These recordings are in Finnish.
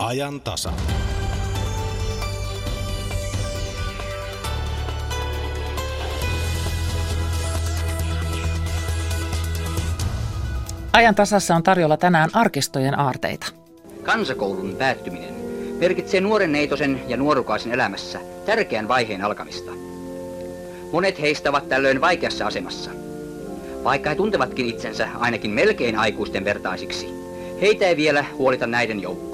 ajan tasa. Ajan tasassa on tarjolla tänään arkistojen aarteita. Kansakoulun päättyminen merkitsee nuoren neitosen ja nuorukaisen elämässä tärkeän vaiheen alkamista. Monet heistä ovat tällöin vaikeassa asemassa. Vaikka he tuntevatkin itsensä ainakin melkein aikuisten vertaisiksi, heitä ei vielä huolita näiden joukkoon.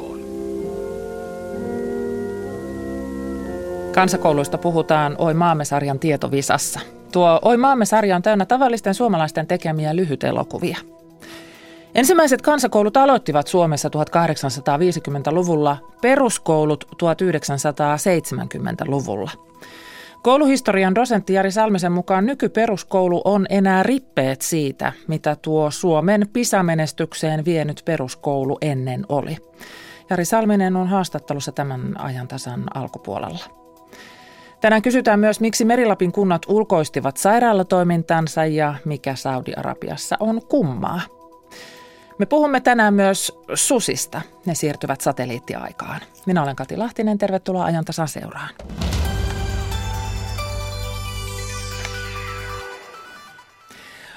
Kansakouluista puhutaan Oi maamme-sarjan tietovisassa. Tuo Oi maamme-sarja on täynnä tavallisten suomalaisten tekemiä lyhytelokuvia. Ensimmäiset kansakoulut aloittivat Suomessa 1850-luvulla, peruskoulut 1970-luvulla. Kouluhistorian dosentti Jari Salmisen mukaan nykyperuskoulu on enää rippeet siitä, mitä tuo Suomen pisamenestykseen vienyt peruskoulu ennen oli. Jari Salminen on haastattelussa tämän ajan tasan alkupuolella. Tänään kysytään myös, miksi Merilapin kunnat ulkoistivat sairaalatoimintansa ja mikä Saudi-Arabiassa on kummaa. Me puhumme tänään myös susista. Ne siirtyvät satelliittiaikaan. Minä olen Kati Lahtinen, tervetuloa ajantasan seuraan.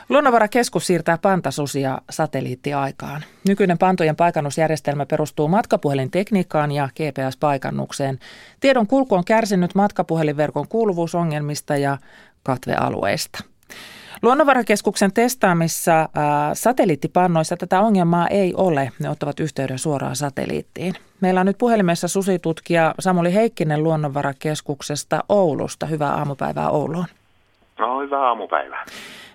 Luonnonvarakeskus siirtää pantasusia satelliittiaikaan. Nykyinen pantojen paikannusjärjestelmä perustuu matkapuhelintekniikkaan ja GPS-paikannukseen. Tiedon kulku on kärsinyt matkapuhelinverkon kuuluvuusongelmista ja katvealueista. Luonnonvarakeskuksen testaamissa äh, satelliittipannoissa tätä ongelmaa ei ole. Ne ottavat yhteyden suoraan satelliittiin. Meillä on nyt puhelimessa susitutkija Samuli Heikkinen Luonnonvarakeskuksesta Oulusta. Hyvää aamupäivää Ouluun. No, hyvää aamupäivää.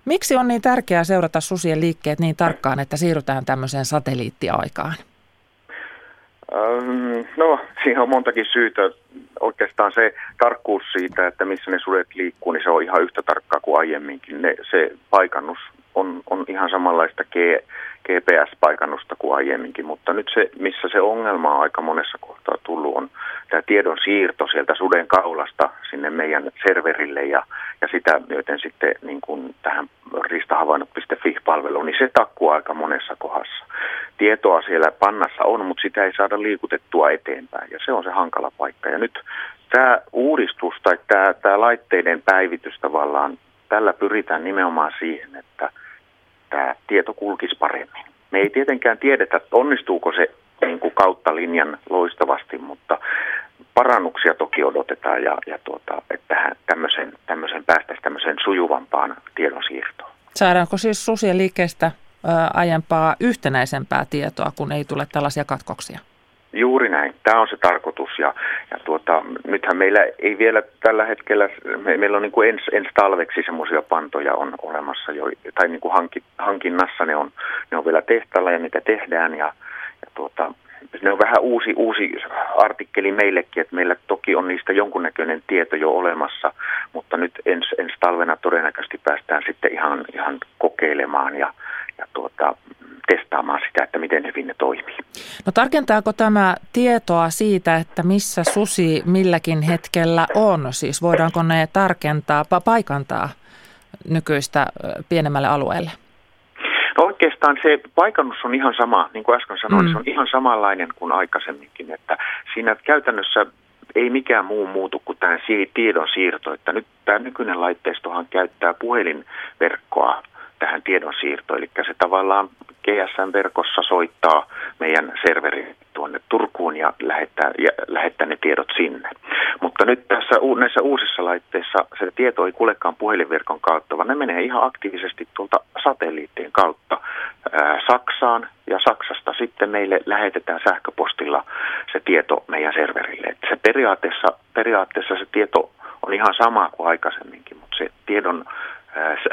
Miksi on niin tärkeää seurata susien liikkeet niin tarkkaan, että siirrytään tämmöiseen satelliittiaikaan? No, siihen on montakin syytä. Oikeastaan se tarkkuus siitä, että missä ne sudet liikkuu, niin se on ihan yhtä tarkkaa kuin aiemminkin. Ne, se paikannus on, on ihan samanlaista GPS-paikannusta kuin aiemminkin, mutta nyt se, missä se ongelma on aika monessa kohtaa tullut, on tämä tiedon siirto sieltä suden kaulasta sinne meidän serverille ja, ja sitä myöten sitten niin kuin tähän ristahavainnot.fi-palveluun, niin se takkuu aika monessa kohdassa. Tietoa siellä pannassa on, mutta sitä ei saada liikutettua eteenpäin ja se on se hankala paikka. Ja nyt tämä uudistus tai tämä, tämä laitteiden päivitys tavallaan, tällä pyritään nimenomaan siihen, että tämä tieto kulkisi paremmin. Me ei tietenkään tiedetä, onnistuuko se niin kuin kautta linjan loistavasti, mutta parannuksia toki odotetaan ja, ja tuota, että tämmöisen, tämmöisen päästäisiin tämmöiseen sujuvampaan tiedonsiirtoon. Saadaanko siis susien liikkeestä aiempaa yhtenäisempää tietoa, kun ei tule tällaisia katkoksia? Juuri näin. Tämä on se tarkoitus. Ja, ja tuota, nythän meillä ei vielä tällä hetkellä, me, meillä on niin kuin ens, ens talveksi semmoisia pantoja on olemassa jo, tai niin kuin hanki, hankinnassa ne on, ne on vielä tehtaalla ja niitä tehdään. Ja, ja tuota, ne on vähän uusi, uusi artikkeli meillekin, että meillä toki on niistä jonkunnäköinen tieto jo olemassa, mutta nyt ens, ens talvena todennäköisesti päästään sitten ihan, ihan kokeilemaan. Ja, ja tuota, testaamaan sitä, että miten hyvin ne toimii. No tarkentaako tämä tietoa siitä, että missä susi milläkin hetkellä on? Siis voidaanko ne tarkentaa, paikantaa nykyistä pienemmälle alueelle? No oikeastaan se paikannus on ihan sama, niin kuin äsken sanoin, mm. se on ihan samanlainen kuin aikaisemminkin, että siinä käytännössä ei mikään muu muutu kuin tämä tiedon siirto, että nyt tämä nykyinen laitteistohan käyttää puhelinverkkoa tähän tiedonsiirtoon, eli se tavallaan GSM-verkossa soittaa meidän serveri tuonne Turkuun ja lähettää, ja lähettää ne tiedot sinne. Mutta nyt tässä näissä uusissa laitteissa se tieto ei kulekaan puhelinverkon kautta, vaan ne menee ihan aktiivisesti tuolta satelliittien kautta ää, Saksaan ja Saksasta sitten meille lähetetään sähköpostilla se tieto meidän serverille. Et se periaatteessa, periaatteessa se tieto on ihan sama kuin aikaisemminkin, mutta se tiedon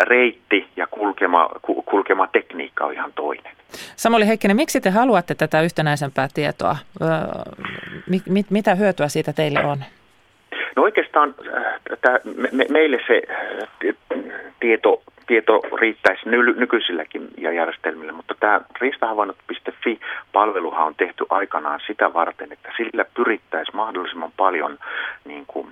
reitti ja kulkema, kulkema tekniikka on ihan toinen. Samuli Heikkinen, miksi te haluatte tätä yhtenäisempää tietoa? Mit, mitä hyötyä siitä teille on? No oikeastaan tämä, me, meille se tieto, tieto riittäisi ny, nykyisilläkin ja järjestelmillä, mutta tämä riistahavainnot.fi-palveluhan on tehty aikanaan sitä varten, että sillä pyrittäisiin mahdollisimman paljon niin kuin,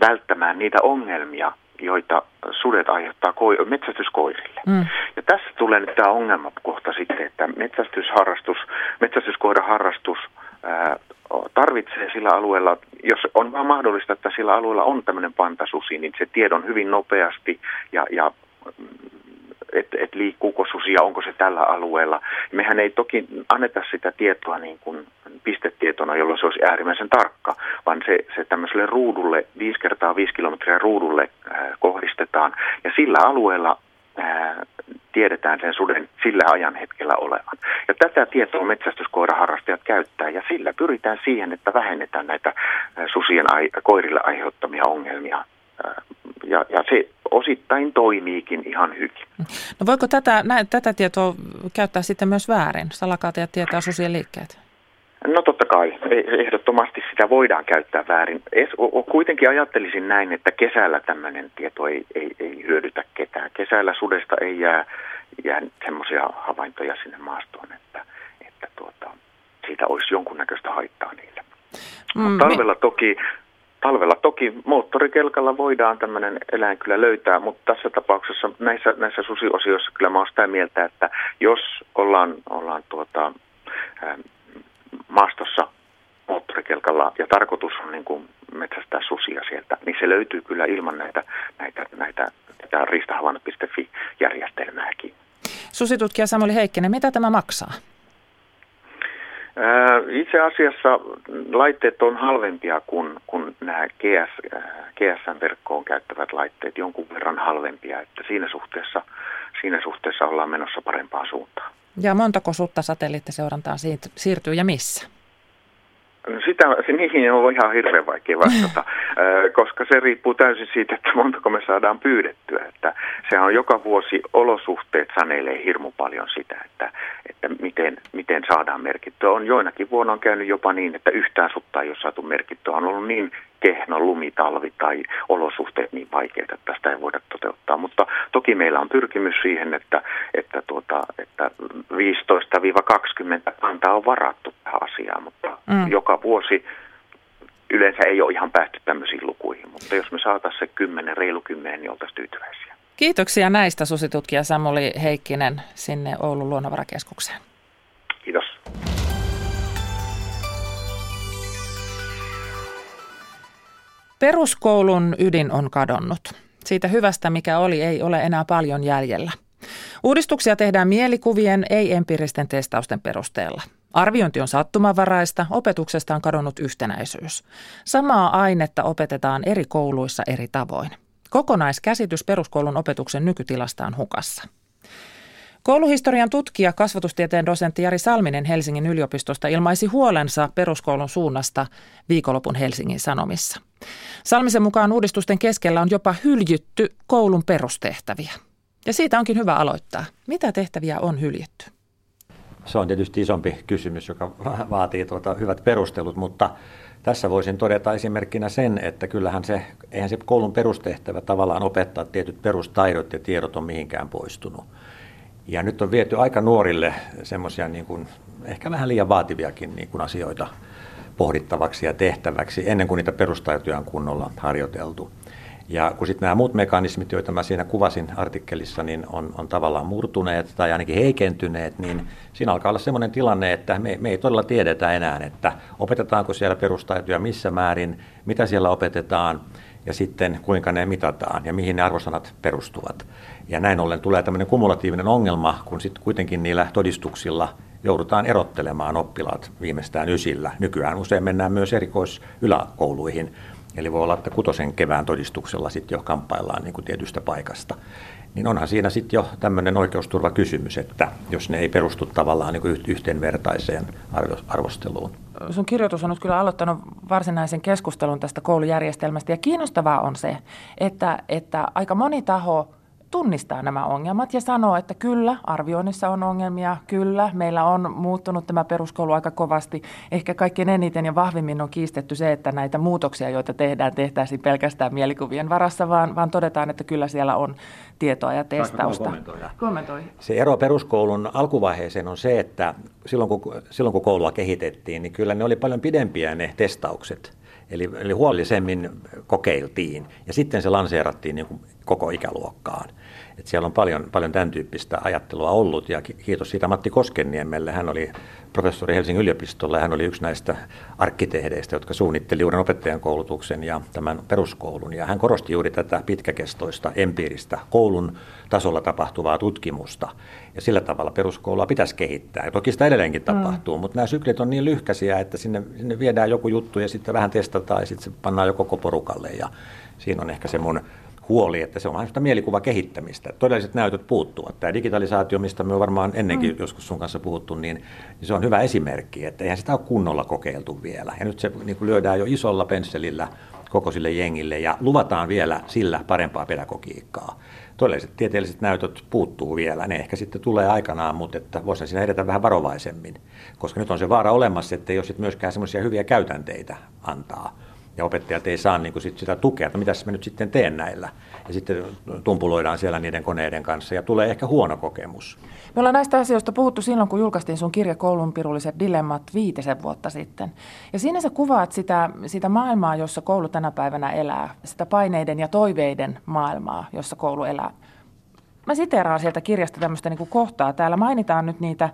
välttämään niitä ongelmia, joita sudet aiheuttaa ko- metsästyskoirille. Mm. Ja tässä tulee nyt tämä ongelmakohta sitten, että metsästysharrastus, metsästyskoiran harrastus ää, tarvitsee sillä alueella, jos on vaan mahdollista, että sillä alueella on tämmöinen pantasusi, niin se tiedon hyvin nopeasti ja, ja että et liikkuuko susia, onko se tällä alueella. Mehän ei toki anneta sitä tietoa niin kuin pistetietona, jolloin se olisi äärimmäisen tarkka, vaan se, se tämmöiselle ruudulle, 5 kertaa 5 kilometriä ruudulle äh, kohdistetaan. Ja sillä alueella äh, tiedetään sen suden sillä ajan hetkellä olevan. Ja tätä tietoa metsästyskoiraharrastajat käyttää ja sillä pyritään siihen, että vähennetään näitä äh, susien ai- koirille aiheuttamia ongelmia. Ja, ja se osittain toimiikin ihan hyvin. No voiko tätä, nä, tätä tietoa käyttää sitten myös väärin? Salakaatajat tietää susien liikkeet. No totta kai, e- ehdottomasti sitä voidaan käyttää väärin. Es, o, kuitenkin ajattelisin näin, että kesällä tämmöinen tieto ei, ei, ei hyödytä ketään. Kesällä sudesta ei jää, jää semmoisia havaintoja sinne maastoon, että, että tuota, siitä olisi jonkunnäköistä haittaa niille. Mm, talvella toki Talvella toki moottorikelkalla voidaan tämmöinen eläin kyllä löytää, mutta tässä tapauksessa näissä, näissä susiosioissa kyllä mä olen sitä mieltä, että jos ollaan, ollaan tuota, ää, maastossa moottorikelkalla ja tarkoitus on niin kuin metsästää susia sieltä, niin se löytyy kyllä ilman näitä, näitä, näitä tätä riistahavainnot.fi-järjestelmääkin. Susitutkija Samuli Heikkinen, mitä tämä maksaa? Itse asiassa laitteet on halvempia kuin, kuin nämä GS, GSM-verkkoon käyttävät laitteet, jonkun verran halvempia, että siinä suhteessa, siinä suhteessa ollaan menossa parempaan suuntaan. Ja montako sutta satelliittiseurantaan siirtyy ja missä? Sitä, niihin on ihan hirveän vaikea vastata, koska se riippuu täysin siitä, että montako me saadaan pyydettyä. Että sehän on joka vuosi olosuhteet sanelee hirmu paljon sitä, että, että miten, miten saadaan merkittyä. On joinakin vuonna on käynyt jopa niin, että yhtään sutta ei ole saatu merkittyä. On ollut niin kehno lumitalvi tai olosuhteet niin vaikeita, että tästä ei voida toteuttaa. Mutta toki meillä on pyrkimys siihen, että, että, tuota, että 15-20 kantaa on varattu tähän asiaan, mutta mm. joka vuosi yleensä ei ole ihan päästy tämmöisiin lukuihin, mutta jos me saataisiin se 10, reilu 10, niin oltaisiin tyytyväisiä. Kiitoksia näistä susitutkija Samuli Heikkinen sinne Oulun luonnonvarakeskukseen. Kiitos. Peruskoulun ydin on kadonnut. Siitä hyvästä, mikä oli, ei ole enää paljon jäljellä. Uudistuksia tehdään mielikuvien, ei empiiristen testausten perusteella. Arviointi on sattumanvaraista, opetuksesta on kadonnut yhtenäisyys. Samaa ainetta opetetaan eri kouluissa eri tavoin. Kokonaiskäsitys peruskoulun opetuksen nykytilasta on hukassa. Kouluhistorian tutkija, kasvatustieteen dosentti Jari Salminen Helsingin yliopistosta ilmaisi huolensa peruskoulun suunnasta viikonlopun Helsingin Sanomissa. Salmisen mukaan uudistusten keskellä on jopa hyljytty koulun perustehtäviä. Ja siitä onkin hyvä aloittaa. Mitä tehtäviä on hyljytty? Se on tietysti isompi kysymys, joka vaatii tuota hyvät perustelut, mutta tässä voisin todeta esimerkkinä sen, että kyllähän se, eihän se koulun perustehtävä tavallaan opettaa tietyt perustaidot ja tiedot on mihinkään poistunut. Ja nyt on viety aika nuorille semmoisia niin ehkä vähän liian vaativiakin niin kuin asioita pohdittavaksi ja tehtäväksi ennen kuin niitä perustaitoja on kunnolla harjoiteltu. Ja kun sitten nämä muut mekanismit, joita mä siinä kuvasin artikkelissa, niin on, on tavallaan murtuneet tai ainakin heikentyneet, niin siinä alkaa olla sellainen tilanne, että me, me ei todella tiedetä enää, että opetetaanko siellä perustaitoja missä määrin, mitä siellä opetetaan ja sitten kuinka ne mitataan ja mihin ne arvosanat perustuvat. Ja näin ollen tulee tämmöinen kumulatiivinen ongelma, kun sitten kuitenkin niillä todistuksilla joudutaan erottelemaan oppilaat viimeistään ysillä. Nykyään usein mennään myös erikoisyläkouluihin, eli voi olla, että kutosen kevään todistuksella sitten jo kamppaillaan niin kuin tietystä paikasta. Niin onhan siinä sitten jo tämmöinen oikeusturvakysymys, että jos ne ei perustu tavallaan niin kuin yhteenvertaiseen arvosteluun. Sun kirjoitus on nyt kyllä aloittanut varsinaisen keskustelun tästä koulujärjestelmästä ja kiinnostavaa on se, että, että aika moni taho tunnistaa nämä ongelmat ja sanoo, että kyllä, arvioinnissa on ongelmia, kyllä, meillä on muuttunut tämä peruskoulu aika kovasti. Ehkä kaikkein eniten ja vahvimmin on kiistetty se, että näitä muutoksia, joita tehdään, tehtäisiin pelkästään mielikuvien varassa, vaan, vaan todetaan, että kyllä siellä on tietoa ja testausta. Kommentoi. Se ero peruskoulun alkuvaiheeseen on se, että silloin kun, silloin kun koulua kehitettiin, niin kyllä ne oli paljon pidempiä ne testaukset Eli, eli huolellisemmin kokeiltiin ja sitten se lanseerattiin niin kuin koko ikäluokkaan. Et siellä on paljon, paljon tämän tyyppistä ajattelua ollut ja kiitos siitä Matti Koskenniemelle. Hän oli professori Helsingin yliopistolla ja hän oli yksi näistä arkkitehdeistä, jotka suunnitteli uuden opettajan koulutuksen ja tämän peruskoulun. Ja hän korosti juuri tätä pitkäkestoista empiiristä koulun tasolla tapahtuvaa tutkimusta. Ja sillä tavalla peruskoulua pitäisi kehittää. Ja toki sitä edelleenkin mm. tapahtuu, mm. mutta nämä syklit on niin lyhkäisiä, että sinne, sinne viedään joku juttu ja sitten vähän testataan ja sitten se pannaan jo koko porukalle. Ja siinä on ehkä se mun huoli, että se on vähän mielikuva kehittämistä. Todelliset näytöt puuttuvat. Tämä digitalisaatio, mistä me on varmaan ennenkin mm. joskus sun kanssa puhuttu, niin, niin se on hyvä esimerkki, että eihän sitä ole kunnolla kokeiltu vielä. Ja nyt se niin kuin lyödään jo isolla pensselillä koko sille jengille ja luvataan vielä sillä parempaa pedagogiikkaa. Todelliset tieteelliset näytöt puuttuu vielä. Ne ehkä sitten tulee aikanaan, mutta että voisi siinä edetä vähän varovaisemmin. Koska nyt on se vaara olemassa, että ei ole myöskään semmoisia hyviä käytänteitä antaa ja opettajat ei saa niin kuin sit sitä tukea, että mitä mä nyt sitten teen näillä. Ja sitten tumpuloidaan siellä niiden koneiden kanssa ja tulee ehkä huono kokemus. Me ollaan näistä asioista puhuttu silloin, kun julkaistiin sun kirja Koulun pirulliset dilemmat viitisen vuotta sitten. Ja siinä sä kuvaat sitä, sitä maailmaa, jossa koulu tänä päivänä elää, sitä paineiden ja toiveiden maailmaa, jossa koulu elää. Mä siteeraan sieltä kirjasta tämmöistä niin kohtaa. Täällä mainitaan nyt niitä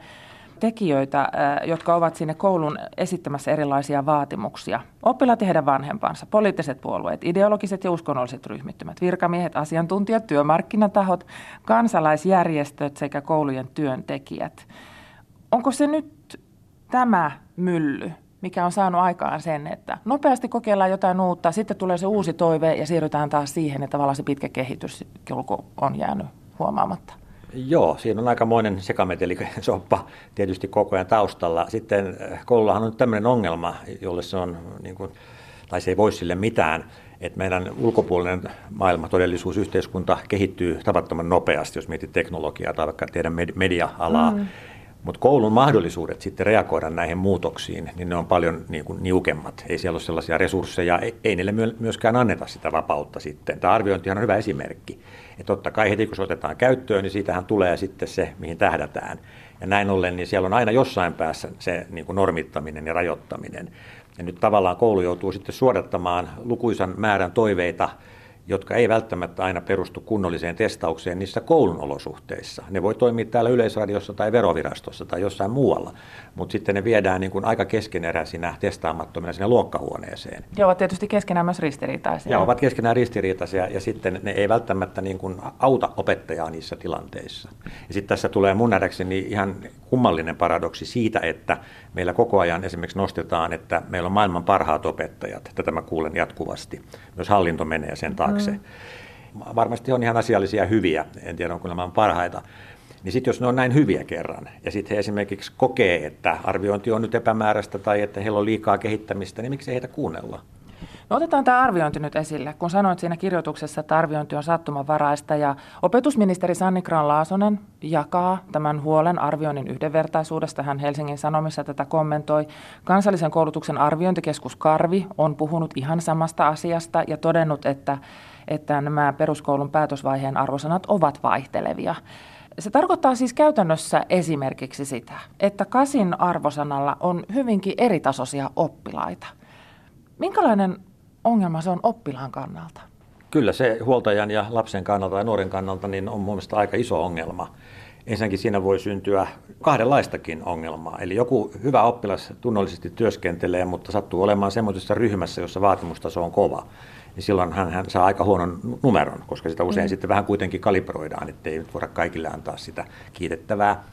tekijöitä, jotka ovat sinne koulun esittämässä erilaisia vaatimuksia. Oppilaat ja heidän vanhempansa, poliittiset puolueet, ideologiset ja uskonnolliset ryhmittymät, virkamiehet, asiantuntijat, työmarkkinatahot, kansalaisjärjestöt sekä koulujen työntekijät. Onko se nyt tämä mylly, mikä on saanut aikaan sen, että nopeasti kokeillaan jotain uutta, sitten tulee se uusi toive ja siirrytään taas siihen, että tavallaan se pitkä kehitys on jäänyt huomaamatta? Joo, siinä on aikamoinen soppa tietysti koko ajan taustalla. Sitten eh, koulullahan on tämmöinen ongelma, jolle se on, niin kuin, tai se ei voi sille mitään, että meidän ulkopuolinen maailma, todellisuus, yhteiskunta kehittyy tavattoman nopeasti, jos mietit teknologiaa tai vaikka teidän media-alaa. Mm. Mutta koulun mahdollisuudet sitten reagoida näihin muutoksiin, niin ne on paljon niin kuin niukemmat. Ei siellä ole sellaisia resursseja, ei, niille myöskään anneta sitä vapautta sitten. Tämä arviointihan on hyvä esimerkki. Ja totta kai heti kun se otetaan käyttöön, niin siitähän tulee sitten se, mihin tähdätään. Ja näin ollen, niin siellä on aina jossain päässä se niin kuin normittaminen ja rajoittaminen. Ja nyt tavallaan koulu joutuu sitten suodattamaan lukuisan määrän toiveita jotka ei välttämättä aina perustu kunnolliseen testaukseen niissä koulun olosuhteissa. Ne voi toimia täällä Yleisradiossa tai verovirastossa tai jossain muualla, mutta sitten ne viedään niin kuin aika keskeneräisinä testaamattomina sinne luokkahuoneeseen. Ja ovat tietysti keskenään myös ristiriitaisia. Ja ovat keskenään ristiriitaisia ja sitten ne ei välttämättä niin kuin auta opettajaa niissä tilanteissa. Ja sitten tässä tulee mun nähdäkseni ihan kummallinen paradoksi siitä, että meillä koko ajan esimerkiksi nostetaan, että meillä on maailman parhaat opettajat. Tätä mä kuulen jatkuvasti. Myös hallinto menee sen taakse. Mm. Varmasti on ihan asiallisia hyviä, en tiedä onko nämä parhaita. Niin sitten jos ne on näin hyviä kerran, ja sitten he esimerkiksi kokee, että arviointi on nyt epämääräistä tai että heillä on liikaa kehittämistä, niin miksi ei heitä kuunnella? No otetaan tämä arviointi nyt esille. Kun sanoit siinä kirjoituksessa, että arviointi on sattumanvaraista ja opetusministeri Sanni Kran Laasonen jakaa tämän huolen arvioinnin yhdenvertaisuudesta. Hän Helsingin Sanomissa tätä kommentoi. Kansallisen koulutuksen arviointikeskus Karvi on puhunut ihan samasta asiasta ja todennut, että, että nämä peruskoulun päätösvaiheen arvosanat ovat vaihtelevia. Se tarkoittaa siis käytännössä esimerkiksi sitä, että kasin arvosanalla on hyvinkin eritasoisia oppilaita. Minkälainen ongelma se on oppilaan kannalta? Kyllä se huoltajan ja lapsen kannalta ja nuoren kannalta niin on mielestäni aika iso ongelma. Ensinnäkin siinä voi syntyä kahdenlaistakin ongelmaa. Eli joku hyvä oppilas tunnollisesti työskentelee, mutta sattuu olemaan semmoisessa ryhmässä, jossa vaatimustaso on kova. Niin silloin hän, hän saa aika huonon numeron, koska sitä usein mm. sitten vähän kuitenkin kalibroidaan, ettei nyt voida kaikille antaa sitä kiitettävää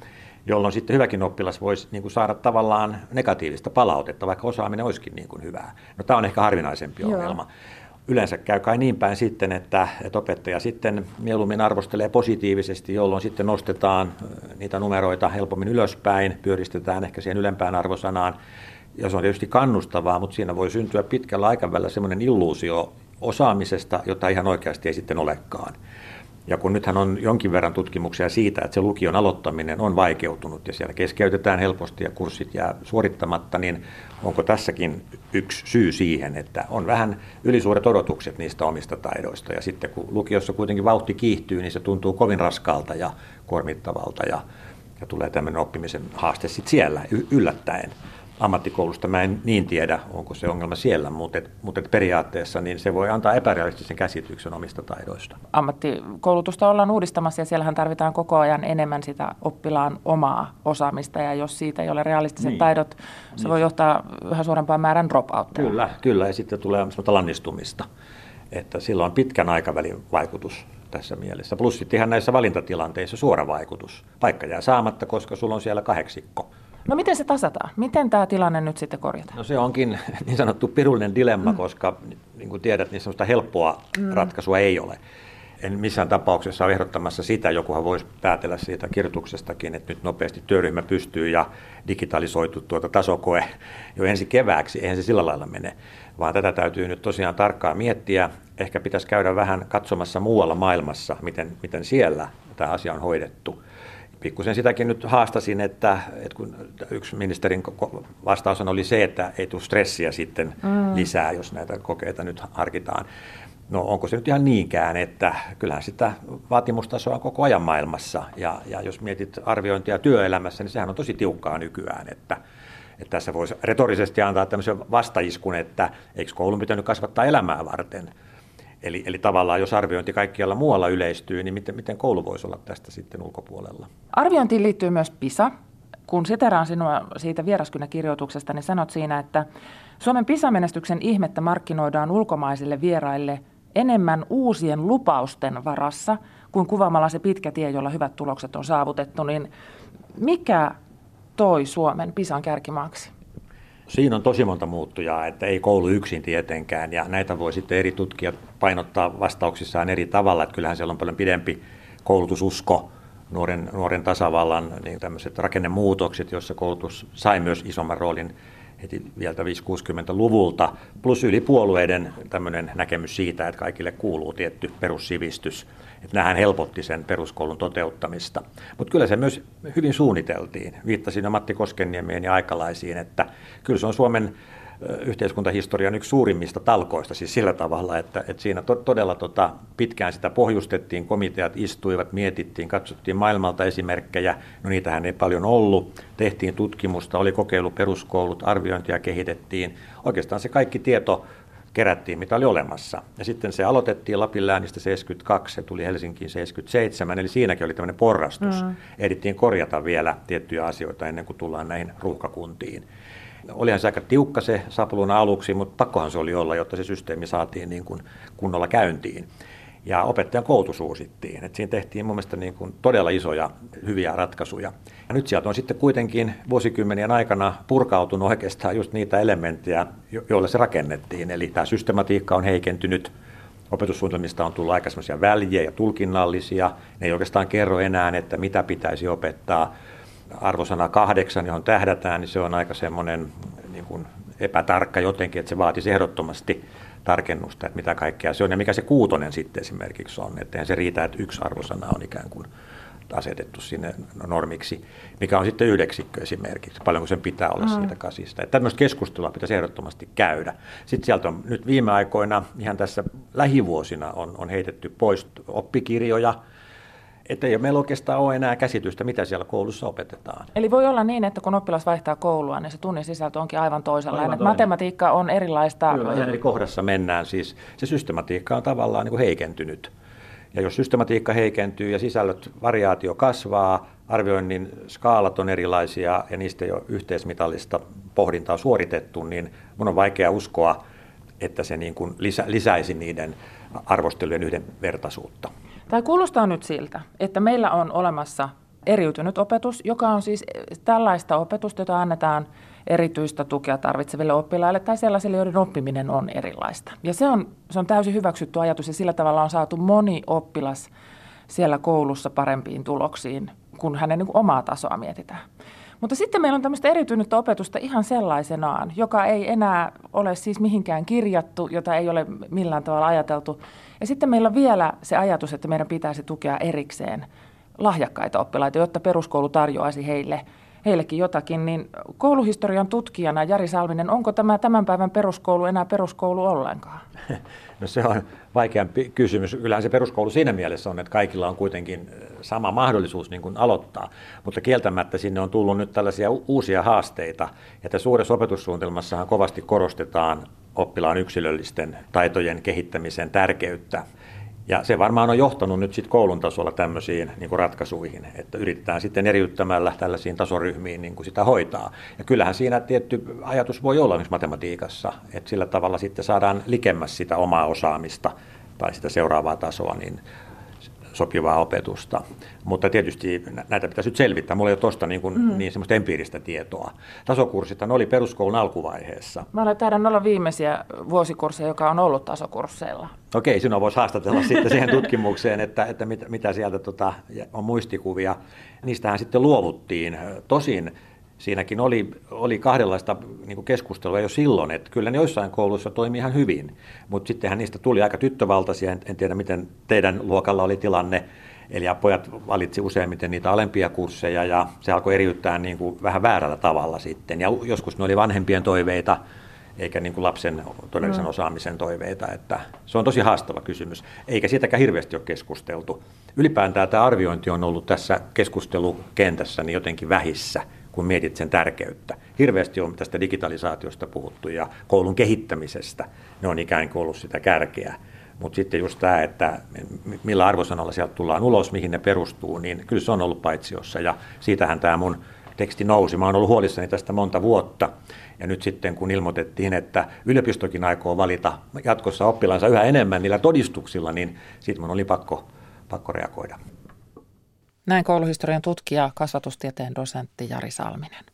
jolloin sitten hyväkin oppilas voisi niin kuin saada tavallaan negatiivista palautetta, vaikka osaaminen olisikin niin kuin hyvää. No tämä on ehkä harvinaisempi Joo. ongelma. Yleensä käy kai niin päin sitten, että, että opettaja sitten mieluummin arvostelee positiivisesti, jolloin sitten nostetaan niitä numeroita helpommin ylöspäin, pyöristetään ehkä siihen ylempään arvosanaan. Ja se on tietysti kannustavaa, mutta siinä voi syntyä pitkällä aikavälillä semmoinen illuusio osaamisesta, jota ihan oikeasti ei sitten olekaan. Ja kun nythän on jonkin verran tutkimuksia siitä, että se lukion aloittaminen on vaikeutunut ja siellä keskeytetään helposti ja kurssit jää suorittamatta, niin onko tässäkin yksi syy siihen, että on vähän ylisuuret odotukset niistä omista taidoista. Ja sitten kun lukiossa kuitenkin vauhti kiihtyy, niin se tuntuu kovin raskaalta ja kuormittavalta ja, ja tulee tämmöinen oppimisen haaste sitten siellä yllättäen. Ammattikoulusta mä en niin tiedä, onko se ongelma siellä, mutta, et, mutta et periaatteessa niin se voi antaa epärealistisen käsityksen omista taidoista. Ammattikoulutusta ollaan uudistamassa ja siellähän tarvitaan koko ajan enemmän sitä oppilaan omaa osaamista ja jos siitä ei ole realistiset niin. taidot, se niin. voi johtaa yhä suurempaan määrän dropoutteja. Kyllä, kyllä ja sitten tulee lannistumista, että sillä on pitkän aikavälin vaikutus tässä mielessä. Plus sitten ihan näissä valintatilanteissa suora vaikutus. Paikka jää saamatta, koska sulla on siellä kahdeksikko No miten se tasataan? Miten tämä tilanne nyt sitten korjataan? No se onkin niin sanottu pirullinen dilemma, mm. koska niin kuin tiedät, niin sellaista helppoa mm. ratkaisua ei ole. En missään tapauksessa ole ehdottamassa sitä, jokuhan voisi päätellä siitä kirjoituksestakin, että nyt nopeasti työryhmä pystyy ja digitalisoitu tuota tasokoe jo ensi kevääksi. Eihän se sillä lailla mene, vaan tätä täytyy nyt tosiaan tarkkaan miettiä. Ehkä pitäisi käydä vähän katsomassa muualla maailmassa, miten, miten siellä tämä asia on hoidettu pikkusen sitäkin nyt haastasin, että, että kun yksi ministerin vastaus oli se, että ei tule stressiä sitten mm. lisää, jos näitä kokeita nyt harkitaan. No onko se nyt ihan niinkään, että kyllähän sitä vaatimustasoa on koko ajan maailmassa. Ja, ja jos mietit arviointia työelämässä, niin sehän on tosi tiukkaa nykyään, että, että tässä voisi retorisesti antaa tämmöisen vastaiskun, että eikö koulun pitänyt kasvattaa elämää varten – Eli, eli tavallaan jos arviointi kaikkialla muualla yleistyy, niin miten, miten koulu voisi olla tästä sitten ulkopuolella? Arviointiin liittyy myös PISA. Kun siteraan sinua siitä vieraskynäkirjoituksesta, niin sanot siinä, että Suomen PISA-menestyksen ihmettä markkinoidaan ulkomaisille vieraille enemmän uusien lupausten varassa kuin kuvaamalla se pitkä tie, jolla hyvät tulokset on saavutettu. Niin mikä toi Suomen PISAn kärkimaaksi? Siinä on tosi monta muuttujaa, että ei koulu yksin tietenkään, ja näitä voi sitten eri tutkijat painottaa vastauksissaan eri tavalla, että kyllähän siellä on paljon pidempi koulutususko, nuoren, nuoren tasavallan niin tämmöiset rakennemuutokset, joissa koulutus sai myös isomman roolin heti vielä 5-60-luvulta, plus yli puolueiden tämmöinen näkemys siitä, että kaikille kuuluu tietty perussivistys – että nämähän helpotti sen peruskoulun toteuttamista. Mutta kyllä se myös hyvin suunniteltiin. Viittasin jo Matti Koskenniemeen ja aikalaisiin, että kyllä se on Suomen yhteiskuntahistorian yksi suurimmista talkoista, siis sillä tavalla, että, että siinä to, todella tota, pitkään sitä pohjustettiin, komiteat istuivat, mietittiin, katsottiin maailmalta esimerkkejä, no niitähän ei paljon ollut, tehtiin tutkimusta, oli kokeilu peruskoulut, arviointia kehitettiin, oikeastaan se kaikki tieto kerättiin, mitä oli olemassa. Ja sitten se aloitettiin Lapin läänistä 72, se tuli Helsinkiin 77, eli siinäkin oli tämmöinen porrastus. Mm. Ehdittiin korjata vielä tiettyjä asioita ennen kuin tullaan näihin ruuhkakuntiin. Olihan se aika tiukka se sapluuna aluksi, mutta pakkohan se oli olla, jotta se systeemi saatiin niin kuin kunnolla käyntiin ja opettajan koulutus uusittiin. Et siinä tehtiin mun mielestä niin kuin todella isoja hyviä ratkaisuja. Ja nyt sieltä on sitten kuitenkin vuosikymmenien aikana purkautunut oikeastaan just niitä elementtejä, joille se rakennettiin. Eli tämä systematiikka on heikentynyt, opetussuunnitelmista on tullut aika semmoisia väljejä ja tulkinnallisia. Ne ei oikeastaan kerro enää, että mitä pitäisi opettaa. Arvosana kahdeksan, johon tähdätään, niin se on aika semmoinen niin kuin epätarkka jotenkin, että se vaatisi ehdottomasti tarkennusta, että mitä kaikkea se on ja mikä se kuutonen sitten esimerkiksi on. Että se riitä, että yksi arvosana on ikään kuin asetettu sinne normiksi, mikä on sitten yhdeksikkö esimerkiksi, paljonko sen pitää olla mm. siitä kasista. Että tämmöistä keskustelua pitäisi ehdottomasti käydä. Sitten sieltä on nyt viime aikoina, ihan tässä lähivuosina on, on heitetty pois oppikirjoja, että ei meillä oikeastaan ole enää käsitystä, mitä siellä koulussa opetetaan. Eli voi olla niin, että kun oppilas vaihtaa koulua, niin se tunnin sisältö onkin aivan toisenlainen. Aivan matematiikka on erilaista. Kyllä, eri kohdassa mennään. Siis se systematiikka on tavallaan niin kuin heikentynyt. Ja jos systematiikka heikentyy ja sisällöt, variaatio kasvaa, arvioinnin skaalat on erilaisia ja niistä ei ole yhteismitallista pohdintaa suoritettu, niin mun on vaikea uskoa, että se niin kuin lisä, lisäisi niiden arvostelujen yhdenvertaisuutta. Tämä kuulostaa nyt siltä, että meillä on olemassa eriytynyt opetus, joka on siis tällaista opetusta, jota annetaan erityistä tukea tarvitseville oppilaille tai sellaisille, joiden oppiminen on erilaista. Ja se on, se on täysin hyväksytty ajatus ja sillä tavalla on saatu moni oppilas siellä koulussa parempiin tuloksiin, kun hänen niin omaa tasoa mietitään. Mutta sitten meillä on tämmöistä eritynyttä opetusta ihan sellaisenaan, joka ei enää ole siis mihinkään kirjattu, jota ei ole millään tavalla ajateltu. Ja sitten meillä on vielä se ajatus, että meidän pitäisi tukea erikseen lahjakkaita oppilaita, jotta peruskoulu tarjoaisi heille heillekin jotakin, niin kouluhistorian tutkijana Jari Salminen, onko tämä tämän päivän peruskoulu enää peruskoulu ollenkaan? No se on vaikeampi kysymys. Kyllähän se peruskoulu siinä mielessä on, että kaikilla on kuitenkin sama mahdollisuus niin kuin aloittaa, mutta kieltämättä sinne on tullut nyt tällaisia uusia haasteita. Ja tässä uudessa opetussuunnitelmassahan kovasti korostetaan oppilaan yksilöllisten taitojen kehittämisen tärkeyttä. Ja se varmaan on johtanut nyt sitten koulun tasolla tämmöisiin niin kuin ratkaisuihin, että yritetään sitten eriyttämällä tällaisiin tasoryhmiin niin kuin sitä hoitaa. Ja kyllähän siinä tietty ajatus voi olla myös matematiikassa, että sillä tavalla sitten saadaan likemmäs sitä omaa osaamista tai sitä seuraavaa tasoa, niin sopivaa opetusta. Mutta tietysti näitä pitäisi nyt selvittää. Mulla ei ole tuosta niin, mm. niin semmoista empiiristä tietoa. Tasokurssit oli peruskoulun alkuvaiheessa. Mä olen taidan olla viimeisiä vuosikursseja, joka on ollut tasokursseilla. Okei, sinua voisi haastatella sitten siihen tutkimukseen, että, että mit, mitä sieltä tota, on muistikuvia. Niistähän sitten luovuttiin. Tosin siinäkin oli, oli kahdenlaista niin keskustelua jo silloin, että kyllä ne joissain kouluissa toimi ihan hyvin, mutta sittenhän niistä tuli aika tyttövaltaisia, en, en tiedä miten teidän luokalla oli tilanne, eli pojat valitsi useimmiten niitä alempia kursseja ja se alkoi eriyttää niin kuin vähän väärällä tavalla sitten, ja joskus ne oli vanhempien toiveita, eikä niin kuin lapsen todellisen mm. osaamisen toiveita. Että se on tosi haastava kysymys, eikä siitäkään hirveästi ole keskusteltu. Ylipäätään tämä arviointi on ollut tässä keskustelukentässä niin jotenkin vähissä – kun mietit sen tärkeyttä. Hirveästi on tästä digitalisaatiosta puhuttu ja koulun kehittämisestä. Ne on ikään kuin ollut sitä kärkeä. Mutta sitten just tämä, että millä arvosanalla sieltä tullaan ulos, mihin ne perustuu, niin kyllä se on ollut paitsiossa. Ja siitähän tämä mun teksti nousi. Mä oon ollut huolissani tästä monta vuotta. Ja nyt sitten kun ilmoitettiin, että yliopistokin aikoo valita jatkossa oppilaansa yhä enemmän niillä todistuksilla, niin siitä mun oli pakko, pakko reagoida. Näin kouluhistorian tutkija, kasvatustieteen dosentti Jari Salminen.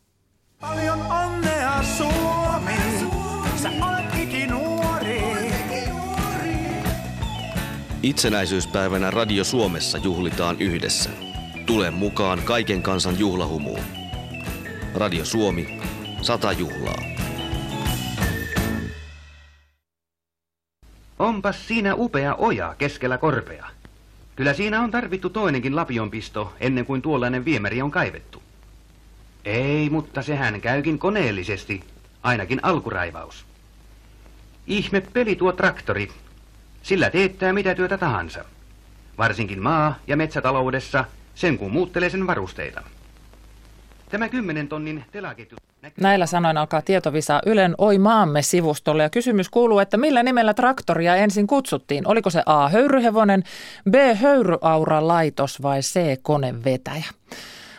Paljon onnea Suomi, sä olet nuori. Itsenäisyyspäivänä Radio Suomessa juhlitaan yhdessä. Tule mukaan kaiken kansan juhlahumuun. Radio Suomi, sata juhlaa. Onpas siinä upea oja keskellä korpea. Kyllä siinä on tarvittu toinenkin lapionpisto ennen kuin tuollainen viemäri on kaivettu. Ei, mutta sehän käykin koneellisesti, ainakin alkuraivaus. Ihme peli tuo traktori. Sillä teettää mitä työtä tahansa. Varsinkin maa- ja metsätaloudessa, sen kun muuttelee sen varusteita. Tämä kymmenen tonnin telaketju... Näillä sanoin alkaa tietovisa Ylen Oi maamme sivustolle ja kysymys kuuluu, että millä nimellä traktoria ensin kutsuttiin? Oliko se A. höyryhevonen, B. höyryauralaitos vai C. konevetäjä?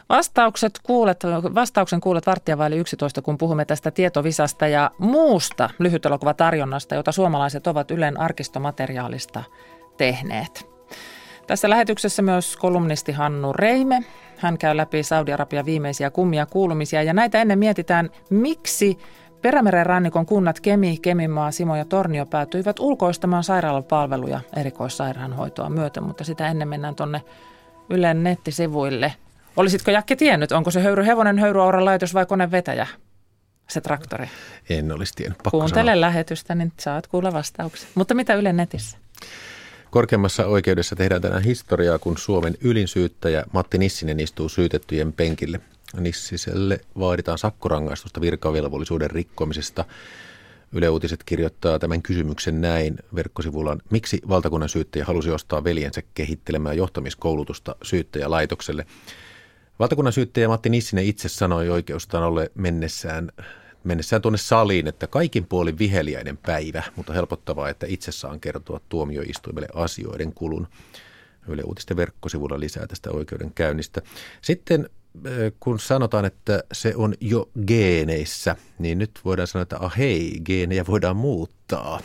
Vastaukset kuulet, vastauksen kuulet varttia vaille 11, kun puhumme tästä tietovisasta ja muusta lyhytelokuvatarjonnasta, jota suomalaiset ovat Ylen arkistomateriaalista tehneet. Tässä lähetyksessä myös kolumnisti Hannu Reime, hän käy läpi Saudi-Arabian viimeisiä kummia kuulumisia ja näitä ennen mietitään, miksi Perämeren rannikon kunnat Kemi, Kemimaa, Simo ja Tornio päätyivät ulkoistamaan sairaalapalveluja erikoissairaanhoitoa myöten, mutta sitä ennen mennään tuonne Ylen nettisivuille. Olisitko Jakke tiennyt, onko se höyry hevonen, höyryauran laitos vai konevetäjä? Se traktori. En olisi tiennyt. Pakko Kuuntele sanoa. lähetystä, niin saat kuulla vastauksia. Mutta mitä Ylen netissä? Korkeammassa oikeudessa tehdään tänään historiaa, kun Suomen ylinsyyttäjä Matti Nissinen istuu syytettyjen penkille. Nissiselle vaaditaan sakkorangaistusta virkavelvollisuuden rikkomisesta. Yle Uutiset kirjoittaa tämän kysymyksen näin verkkosivullaan. Miksi valtakunnan syyttäjä halusi ostaa veljensä kehittelemään johtamiskoulutusta syyttäjälaitokselle? Valtakunnan syyttäjä Matti Nissinen itse sanoi oikeustanolle mennessään mennessään tuonne saliin, että kaikin puolin viheliäinen päivä, mutta helpottavaa, että itse saan kertoa tuomioistuimelle asioiden kulun. Yle Uutisten verkkosivulla lisää tästä oikeudenkäynnistä. Sitten kun sanotaan, että se on jo geeneissä, niin nyt voidaan sanoa, että ahei, geenejä voidaan muuttaa.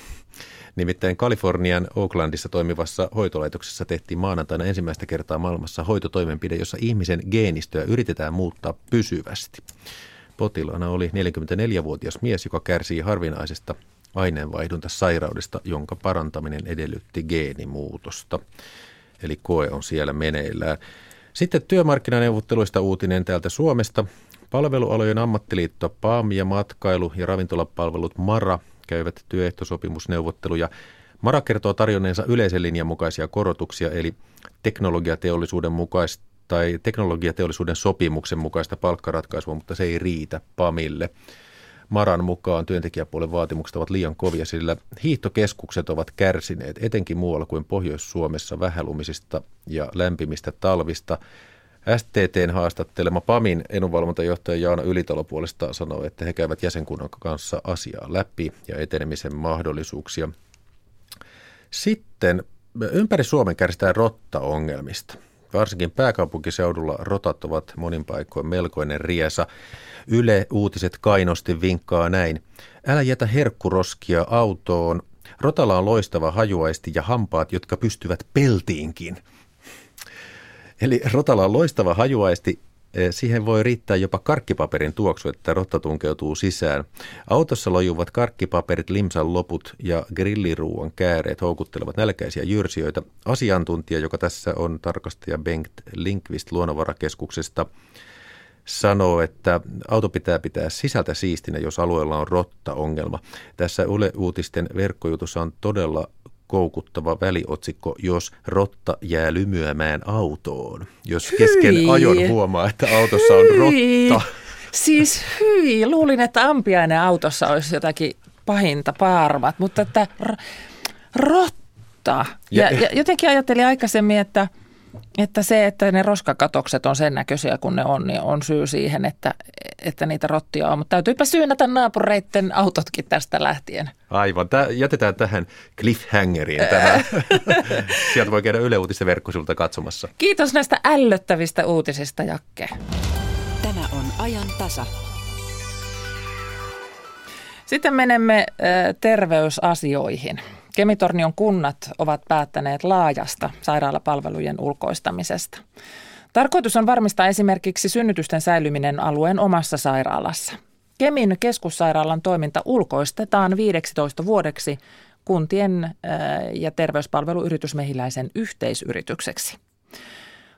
Nimittäin Kalifornian Oaklandissa toimivassa hoitolaitoksessa tehtiin maanantaina ensimmäistä kertaa maailmassa hoitotoimenpide, jossa ihmisen geenistöä yritetään muuttaa pysyvästi. Potilaana oli 44-vuotias mies, joka kärsii harvinaisesta aineenvaihduntasairaudesta, jonka parantaminen edellytti geenimuutosta. Eli koe on siellä meneillään. Sitten työmarkkinaneuvotteluista uutinen täältä Suomesta. Palvelualojen ammattiliitto PAM ja matkailu- ja ravintolapalvelut MARA käyvät työehtosopimusneuvotteluja. MARA kertoo tarjonneensa yleisen linjan mukaisia korotuksia, eli teknologiateollisuuden mukaista tai teknologiateollisuuden sopimuksen mukaista palkkaratkaisua, mutta se ei riitä PAMille. Maran mukaan työntekijäpuolen vaatimukset ovat liian kovia, sillä hiihtokeskukset ovat kärsineet etenkin muualla kuin Pohjois-Suomessa vähälumisista ja lämpimistä talvista. STTn haastattelema PAMin edunvalvontajohtaja Jaana Ylitalo puolesta sanoo, että he käyvät jäsenkunnan kanssa asiaa läpi ja etenemisen mahdollisuuksia. Sitten ympäri Suomen kärsitään rotta-ongelmista. Varsinkin pääkaupunkiseudulla rotat ovat monin paikoin melkoinen riesa. Yle Uutiset kainosti vinkkaa näin. Älä jätä herkkuroskia autoon. Rotalla on loistava hajuaisti ja hampaat, jotka pystyvät peltiinkin. Eli rotalla on loistava hajuaisti siihen voi riittää jopa karkkipaperin tuoksu, että rotta tunkeutuu sisään. Autossa lojuvat karkkipaperit, limsan loput ja grilliruuan kääreet houkuttelevat nälkäisiä jyrsijöitä. Asiantuntija, joka tässä on tarkastaja Bengt Linkvist luonnonvarakeskuksesta, sanoo, että auto pitää pitää sisältä siistinä, jos alueella on rotta-ongelma. Tässä Yle Uutisten verkkojutussa on todella koukuttava väliotsikko, jos rotta jää lymyämään autoon. Jos kesken hyi. ajon huomaa, että autossa on rotta. Siis hyi, luulin, että ampiainen autossa olisi jotakin pahinta paarmat, mutta että r- rotta. Ja, ja, ja jotenkin ajattelin aikaisemmin, että – että se, että ne roskakatokset on sen näköisiä kuin ne on, niin on syy siihen, että, että niitä rottia on. Mutta täytyypä syynätä naapureiden autotkin tästä lähtien. Aivan. Tää, jätetään tähän cliffhangeriin tämä. Sieltä voi käydä Yle Uutisten verkkosilta katsomassa. Kiitos näistä ällöttävistä uutisista, Jakke. Tämä on ajan tasa. Sitten menemme terveysasioihin. Kemitornion kunnat ovat päättäneet laajasta sairaalapalvelujen ulkoistamisesta. Tarkoitus on varmistaa esimerkiksi synnytysten säilyminen alueen omassa sairaalassa. Kemin keskussairaalan toiminta ulkoistetaan 15 vuodeksi kuntien ja terveyspalveluyritys Mehiläisen yhteisyritykseksi.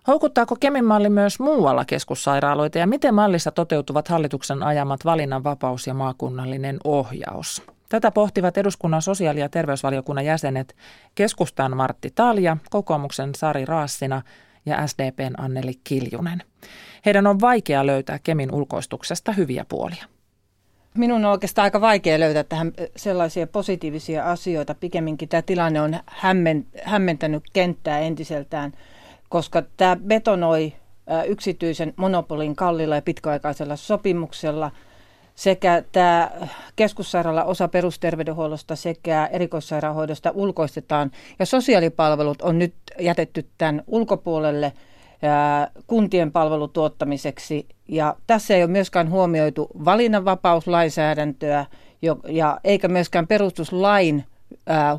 Houkuttaako Kemin malli myös muualla keskussairaaloita ja miten mallissa toteutuvat hallituksen ajamat valinnanvapaus ja maakunnallinen ohjaus? Tätä pohtivat eduskunnan sosiaali- ja terveysvaliokunnan jäsenet keskustan Martti Talja, kokoomuksen Sari Raassina ja SDPn Anneli Kiljunen. Heidän on vaikea löytää Kemin ulkoistuksesta hyviä puolia. Minun on oikeastaan aika vaikea löytää tähän sellaisia positiivisia asioita. Pikemminkin tämä tilanne on hämmentänyt kenttää entiseltään, koska tämä betonoi yksityisen monopolin kallilla ja pitkäaikaisella sopimuksella – sekä tämä keskussairaala osa perusterveydenhuollosta sekä erikoissairaanhoidosta ulkoistetaan. Ja sosiaalipalvelut on nyt jätetty tämän ulkopuolelle kuntien palvelutuottamiseksi. Ja tässä ei ole myöskään huomioitu valinnanvapauslainsäädäntöä ja eikä myöskään perustuslain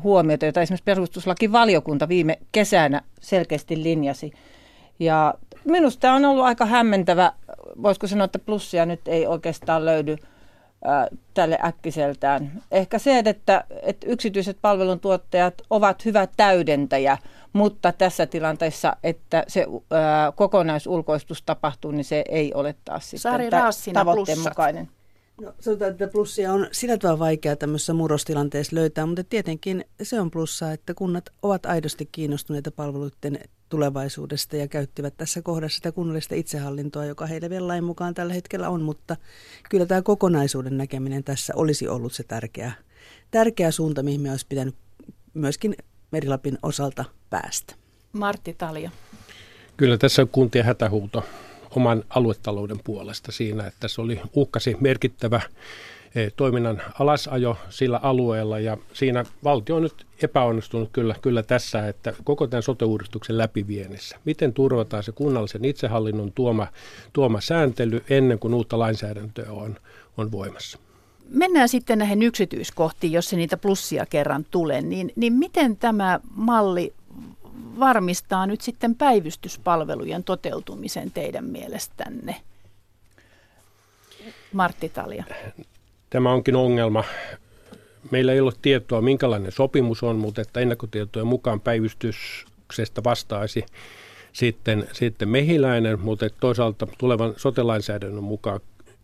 huomiota, jota esimerkiksi perustuslakivaliokunta viime kesänä selkeästi linjasi. Ja minusta on ollut aika hämmentävä, voisiko sanoa, että plussia nyt ei oikeastaan löydy tälle äkkiseltään. Ehkä se, että, että yksityiset palveluntuottajat ovat hyvä täydentäjä, mutta tässä tilanteessa, että se ää, kokonaisulkoistus tapahtuu, niin se ei ole taas sitten Sari Raassina, tavoitteen plussat. mukainen. No, sanotaan, että plussia on sillä tavalla vaikea tämmöisessä murrostilanteessa löytää, mutta tietenkin se on plussa, että kunnat ovat aidosti kiinnostuneita palveluiden tulevaisuudesta ja käyttivät tässä kohdassa sitä kunnallista itsehallintoa, joka heille vielä lain mukaan tällä hetkellä on, mutta kyllä tämä kokonaisuuden näkeminen tässä olisi ollut se tärkeä, tärkeä suunta, mihin me olisi pitänyt myöskin Merilapin osalta päästä. Martti Talja. Kyllä tässä on kuntien hätähuuto oman aluetalouden puolesta siinä, että se oli uhkasi merkittävä eh, toiminnan alasajo sillä alueella ja siinä valtio on nyt epäonnistunut kyllä, kyllä tässä, että koko tämän sote-uudistuksen läpiviennissä. Miten turvataan se kunnallisen itsehallinnon tuoma, tuoma sääntely ennen kuin uutta lainsäädäntöä on, on voimassa? Mennään sitten näihin yksityiskohtiin, jos se niitä plussia kerran tulee. Niin, niin miten tämä malli varmistaa nyt sitten päivystyspalvelujen toteutumisen teidän mielestänne? Martti Talja. Tämä onkin ongelma. Meillä ei ole tietoa, minkälainen sopimus on, mutta että ennakkotietojen mukaan päivystyksestä vastaisi sitten, sitten mehiläinen, mutta toisaalta tulevan sotelainsäädännön mukaan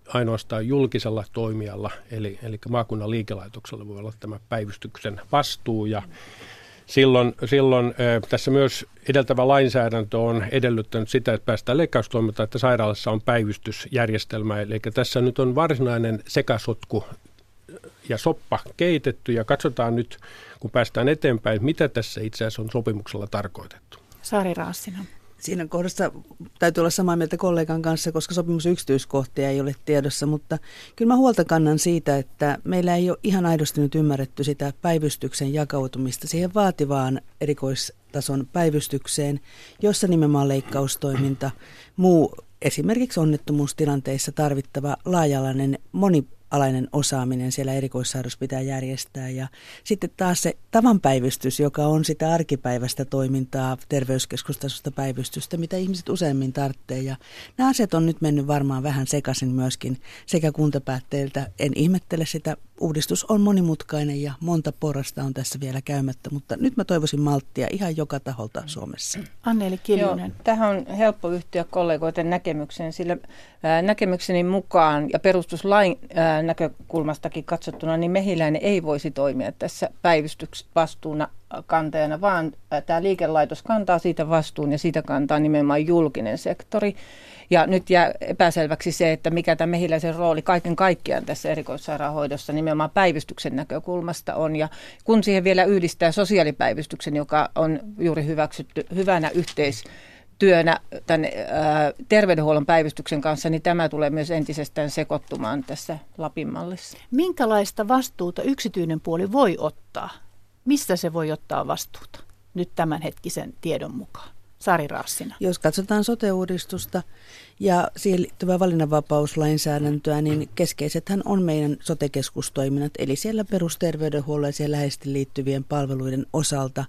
ainoastaan julkisella toimijalla, eli, eli maakunnan liikelaitoksella voi olla tämä päivystyksen vastuu ja silloin, silloin tässä myös edeltävä lainsäädäntö on edellyttänyt sitä, että päästään leikkaustoimintaan, että sairaalassa on päivystysjärjestelmä. Eli tässä nyt on varsinainen sekasotku ja soppa keitetty ja katsotaan nyt, kun päästään eteenpäin, mitä tässä itse asiassa on sopimuksella tarkoitettu. Sari Raassina. Siinä kohdassa täytyy olla samaa mieltä kollegan kanssa, koska sopimus yksityiskohtia ei ole tiedossa, mutta kyllä mä huolta kannan siitä, että meillä ei ole ihan aidosti nyt ymmärretty sitä päivystyksen jakautumista siihen vaativaan erikoistason päivystykseen, jossa nimenomaan leikkaustoiminta, muu esimerkiksi onnettomuustilanteissa tarvittava laajalainen moni alainen osaaminen siellä erikoissairaus pitää järjestää. Ja sitten taas se tavanpäivystys, joka on sitä arkipäiväistä toimintaa, terveyskeskustasosta päivystystä, mitä ihmiset useimmin tarvitsee. Ja nämä asiat on nyt mennyt varmaan vähän sekaisin myöskin sekä kuntapäätteiltä. En ihmettele sitä. Uudistus on monimutkainen ja monta porrasta on tässä vielä käymättä, mutta nyt mä toivoisin malttia ihan joka taholta Suomessa. Anneli Kiljunen. Joo, tähän on helppo yhtyä kollegoiden näkemykseen, sillä näkemykseni mukaan ja perustuslain ää, näkökulmastakin katsottuna, niin mehiläinen ei voisi toimia tässä päivystysvastuuna kantajana, vaan tämä liikelaitos kantaa siitä vastuun ja siitä kantaa nimenomaan julkinen sektori. Ja nyt jää epäselväksi se, että mikä tämä mehiläisen rooli kaiken kaikkiaan tässä erikoissairaanhoidossa nimenomaan päivystyksen näkökulmasta on. Ja kun siihen vielä yhdistää sosiaalipäivystyksen, joka on juuri hyväksytty hyvänä yhteis työnä tämän ää, terveydenhuollon päivystyksen kanssa, niin tämä tulee myös entisestään sekoittumaan tässä Lapin mallissa. Minkälaista vastuuta yksityinen puoli voi ottaa? Missä se voi ottaa vastuuta nyt tämänhetkisen tiedon mukaan? Sari Raassina. Jos katsotaan sote-uudistusta, ja siihen liittyvää valinnanvapauslainsäädäntöä, niin keskeisethän on meidän sotekeskustoiminnat, eli siellä perusterveydenhuollon ja siellä läheisesti liittyvien palveluiden osalta.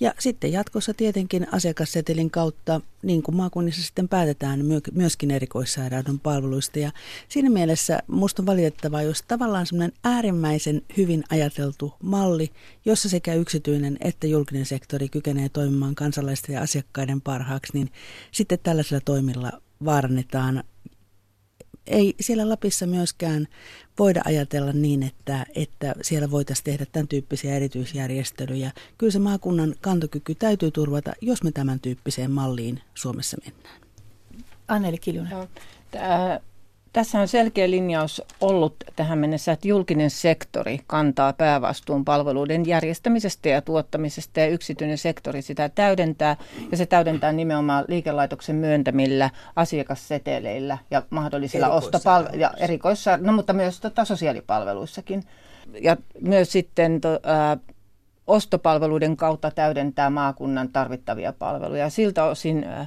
Ja sitten jatkossa tietenkin asiakassetelin kautta, niin kuin maakunnissa sitten päätetään myöskin erikoissairaudun palveluista. Ja siinä mielessä minusta on valitettavaa, jos tavallaan semmoinen äärimmäisen hyvin ajateltu malli, jossa sekä yksityinen että julkinen sektori kykenee toimimaan kansalaisten ja asiakkaiden parhaaksi, niin sitten tällaisilla toimilla vaarannetaan. Ei siellä Lapissa myöskään voida ajatella niin, että, että siellä voitaisiin tehdä tämän tyyppisiä erityisjärjestelyjä. Kyllä se maakunnan kantokyky täytyy turvata, jos me tämän tyyppiseen malliin Suomessa mennään. Anneli Kiljunen. Tämä tässä on selkeä linjaus ollut tähän mennessä, että julkinen sektori kantaa päävastuun palveluiden järjestämisestä ja tuottamisesta ja yksityinen sektori sitä täydentää. Ja se täydentää nimenomaan liikelaitoksen myöntämillä asiakasseteleillä ja mahdollisilla ostopalveluilla ja erikoissa, no mutta myös tota, sosiaalipalveluissakin. Ja myös sitten to, ää, ostopalveluiden kautta täydentää maakunnan tarvittavia palveluja. Siltä osin ää,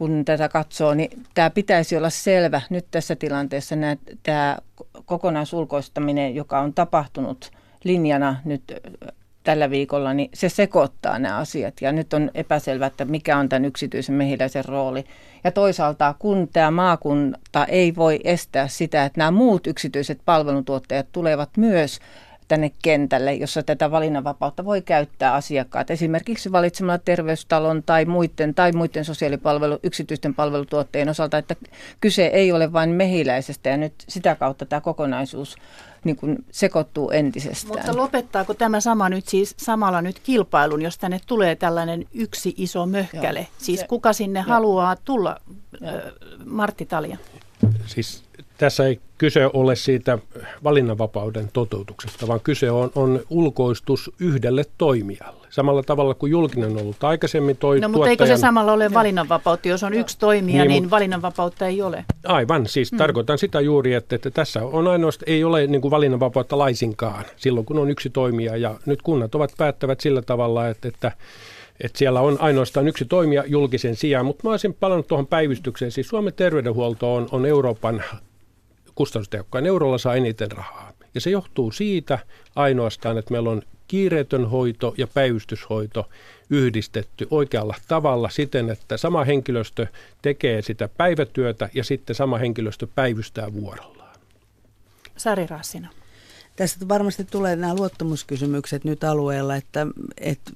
kun tätä katsoo, niin tämä pitäisi olla selvä nyt tässä tilanteessa. Nämä, tämä kokonaisulkoistaminen, joka on tapahtunut linjana nyt tällä viikolla, niin se sekoittaa nämä asiat. Ja nyt on epäselvä, että mikä on tämän yksityisen mehiläisen rooli. Ja toisaalta, kun tämä maakunta ei voi estää sitä, että nämä muut yksityiset palveluntuottajat tulevat myös tänne kentälle, jossa tätä valinnanvapautta voi käyttää asiakkaat. Esimerkiksi valitsemalla terveystalon tai muiden, tai muiden sosiaalipalvelu, yksityisten palvelutuottajien osalta, että kyse ei ole vain mehiläisestä ja nyt sitä kautta tämä kokonaisuus niin kuin sekoittuu entisestään. Mutta lopettaako tämä sama nyt siis samalla nyt kilpailun, jos tänne tulee tällainen yksi iso möhkäle? Joo. Siis kuka sinne Joo. haluaa tulla? Joo. Martti Talja. Siis tässä ei kyse ole siitä valinnanvapauden toteutuksesta, vaan kyse on, on ulkoistus yhdelle toimijalle. Samalla tavalla kuin julkinen on ollut aikaisemmin toi No mutta tuottajan... eikö se samalla ole valinnanvapautta? Jos on yksi toimija, niin, niin mut... valinnanvapautta ei ole. Aivan, siis hmm. tarkoitan sitä juuri, että, että tässä on ainoastaan, ei ole niin kuin valinnanvapautta laisinkaan silloin, kun on yksi toimija. Ja nyt kunnat ovat päättävät sillä tavalla, että, että että siellä on ainoastaan yksi toimija julkisen sijaan, mutta mä olisin palannut tuohon päivystykseen. Siis Suomen terveydenhuolto on, on Euroopan kustannustehokkain. Eurolla saa eniten rahaa. Ja se johtuu siitä ainoastaan, että meillä on kiireetön hoito ja päivystyshoito yhdistetty oikealla tavalla siten, että sama henkilöstö tekee sitä päivätyötä ja sitten sama henkilöstö päivystää vuorollaan. Sari Rassina. Tästä varmasti tulee nämä luottamuskysymykset nyt alueella, että, että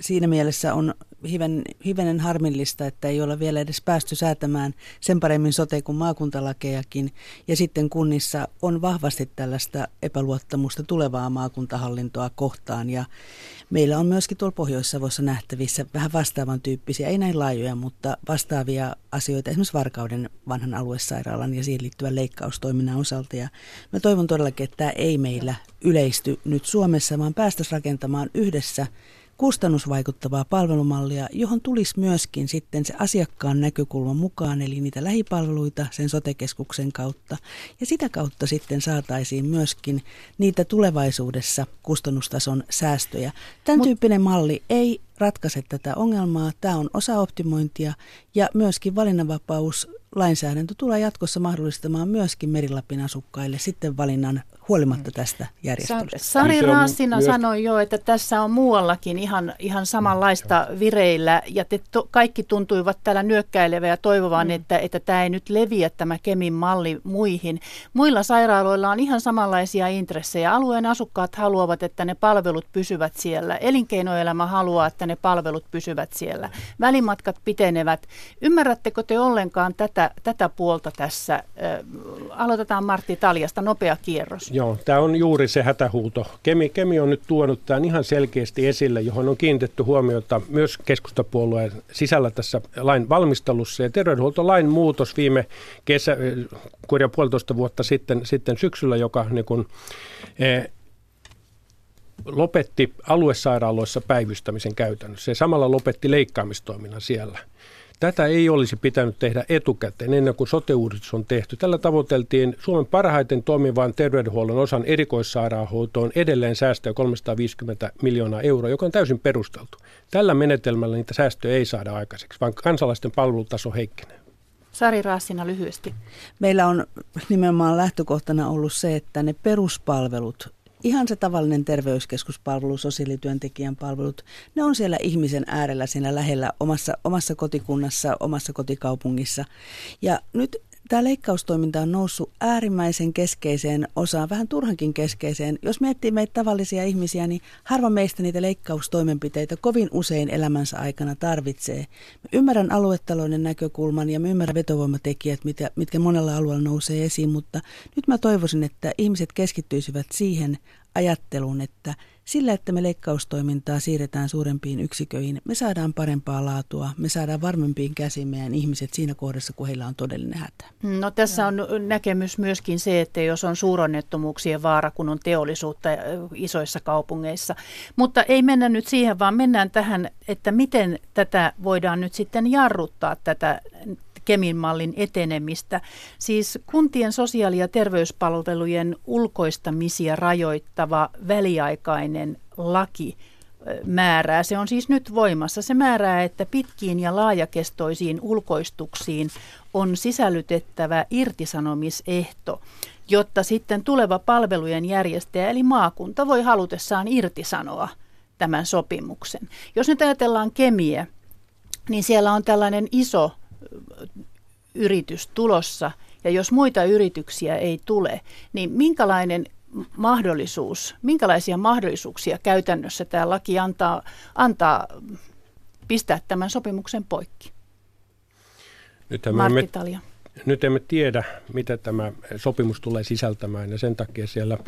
siinä mielessä on hiven, hivenen harmillista, että ei ole vielä edes päästy säätämään sen paremmin sote- kuin maakuntalakejakin. Ja sitten kunnissa on vahvasti tällaista epäluottamusta tulevaa maakuntahallintoa kohtaan. Ja meillä on myöskin tuolla Pohjois-Savossa nähtävissä vähän vastaavan tyyppisiä, ei näin laajoja, mutta vastaavia asioita esimerkiksi Varkauden vanhan aluesairaalan ja siihen liittyvän leikkaustoiminnan osalta. Ja mä toivon todellakin, että tämä ei meillä yleisty nyt Suomessa, vaan päästäisiin rakentamaan yhdessä – kustannusvaikuttavaa palvelumallia, johon tulisi myöskin sitten se asiakkaan näkökulma mukaan, eli niitä lähipalveluita sen sotekeskuksen kautta. Ja sitä kautta sitten saataisiin myöskin niitä tulevaisuudessa kustannustason säästöjä. Tämän Mut, tyyppinen malli ei ratkaise tätä ongelmaa. Tämä on osa optimointia ja myöskin valinnanvapaus lainsäädäntö tulee jatkossa mahdollistamaan myöskin Merilapin asukkaille sitten valinnan huolimatta tästä järjestelystä. Sari Raasina myös... sanoi jo, että tässä on muuallakin ihan, ihan samanlaista vireillä ja te to, kaikki tuntuivat täällä nyökkäilevä ja toivovan, mm. että, että tämä ei nyt leviä tämä Kemin malli muihin. Muilla sairaaloilla on ihan samanlaisia intressejä. Alueen asukkaat haluavat, että ne palvelut pysyvät siellä. Elinkeinoelämä haluaa, että ne palvelut pysyvät siellä. Välimatkat pitenevät. Ymmärrättekö te ollenkaan tätä, tätä puolta tässä? Aloitetaan Martti Taljasta, nopea kierros. Joo, tämä on juuri se hätähuuto. Kemi, Kemi on nyt tuonut tämän ihan selkeästi esille, johon on kiinnitetty huomiota myös keskustapuolueen sisällä tässä lain valmistelussa. Ja terveydenhuoltolain muutos viime kesä, kurja puolitoista vuotta sitten, sitten syksyllä, joka niin kun, eh, lopetti aluesairaaloissa päivystämisen käytännössä ja samalla lopetti leikkaamistoiminnan siellä – Tätä ei olisi pitänyt tehdä etukäteen ennen kuin sote on tehty. Tällä tavoiteltiin Suomen parhaiten toimivan terveydenhuollon osan erikoissairaanhoitoon edelleen säästöä 350 miljoonaa euroa, joka on täysin perusteltu. Tällä menetelmällä niitä säästöjä ei saada aikaiseksi, vaan kansalaisten palvelutaso heikkenee. Sari Raassina lyhyesti. Meillä on nimenomaan lähtökohtana ollut se, että ne peruspalvelut ihan se tavallinen terveyskeskuspalvelu, sosiaalityöntekijän palvelut, ne on siellä ihmisen äärellä, siinä lähellä omassa, omassa kotikunnassa, omassa kotikaupungissa. Ja nyt tämä leikkaustoiminta on noussut äärimmäisen keskeiseen osaan, vähän turhankin keskeiseen. Jos miettii meitä tavallisia ihmisiä, niin harva meistä niitä leikkaustoimenpiteitä kovin usein elämänsä aikana tarvitsee. Mä ymmärrän aluetalouden näkökulman ja mä ymmärrän vetovoimatekijät, mitkä, mitkä monella alueella nousee esiin, mutta nyt mä toivoisin, että ihmiset keskittyisivät siihen ajatteluun, että – sillä, että me leikkaustoimintaa siirretään suurempiin yksiköihin, me saadaan parempaa laatua, me saadaan varmempiin käsiin meidän ihmiset siinä kohdassa, kun heillä on todellinen hätä. No tässä on näkemys myöskin se, että jos on suuronnettomuuksien vaara, kun on teollisuutta isoissa kaupungeissa. Mutta ei mennä nyt siihen, vaan mennään tähän, että miten tätä voidaan nyt sitten jarruttaa tätä Kemin mallin etenemistä. Siis kuntien sosiaali- ja terveyspalvelujen ulkoistamisia rajoittava väliaikainen laki määrää. Se on siis nyt voimassa. Se määrää, että pitkiin ja laajakestoisiin ulkoistuksiin on sisällytettävä irtisanomisehto, jotta sitten tuleva palvelujen järjestäjä eli maakunta voi halutessaan irtisanoa tämän sopimuksen. Jos nyt ajatellaan Kemiä, niin siellä on tällainen iso yritys tulossa ja jos muita yrityksiä ei tule, niin minkälainen mahdollisuus, minkälaisia mahdollisuuksia käytännössä tämä laki antaa, antaa pistää tämän sopimuksen poikki? Me emme, nyt emme tiedä, mitä tämä sopimus tulee sisältämään ja sen takia siellä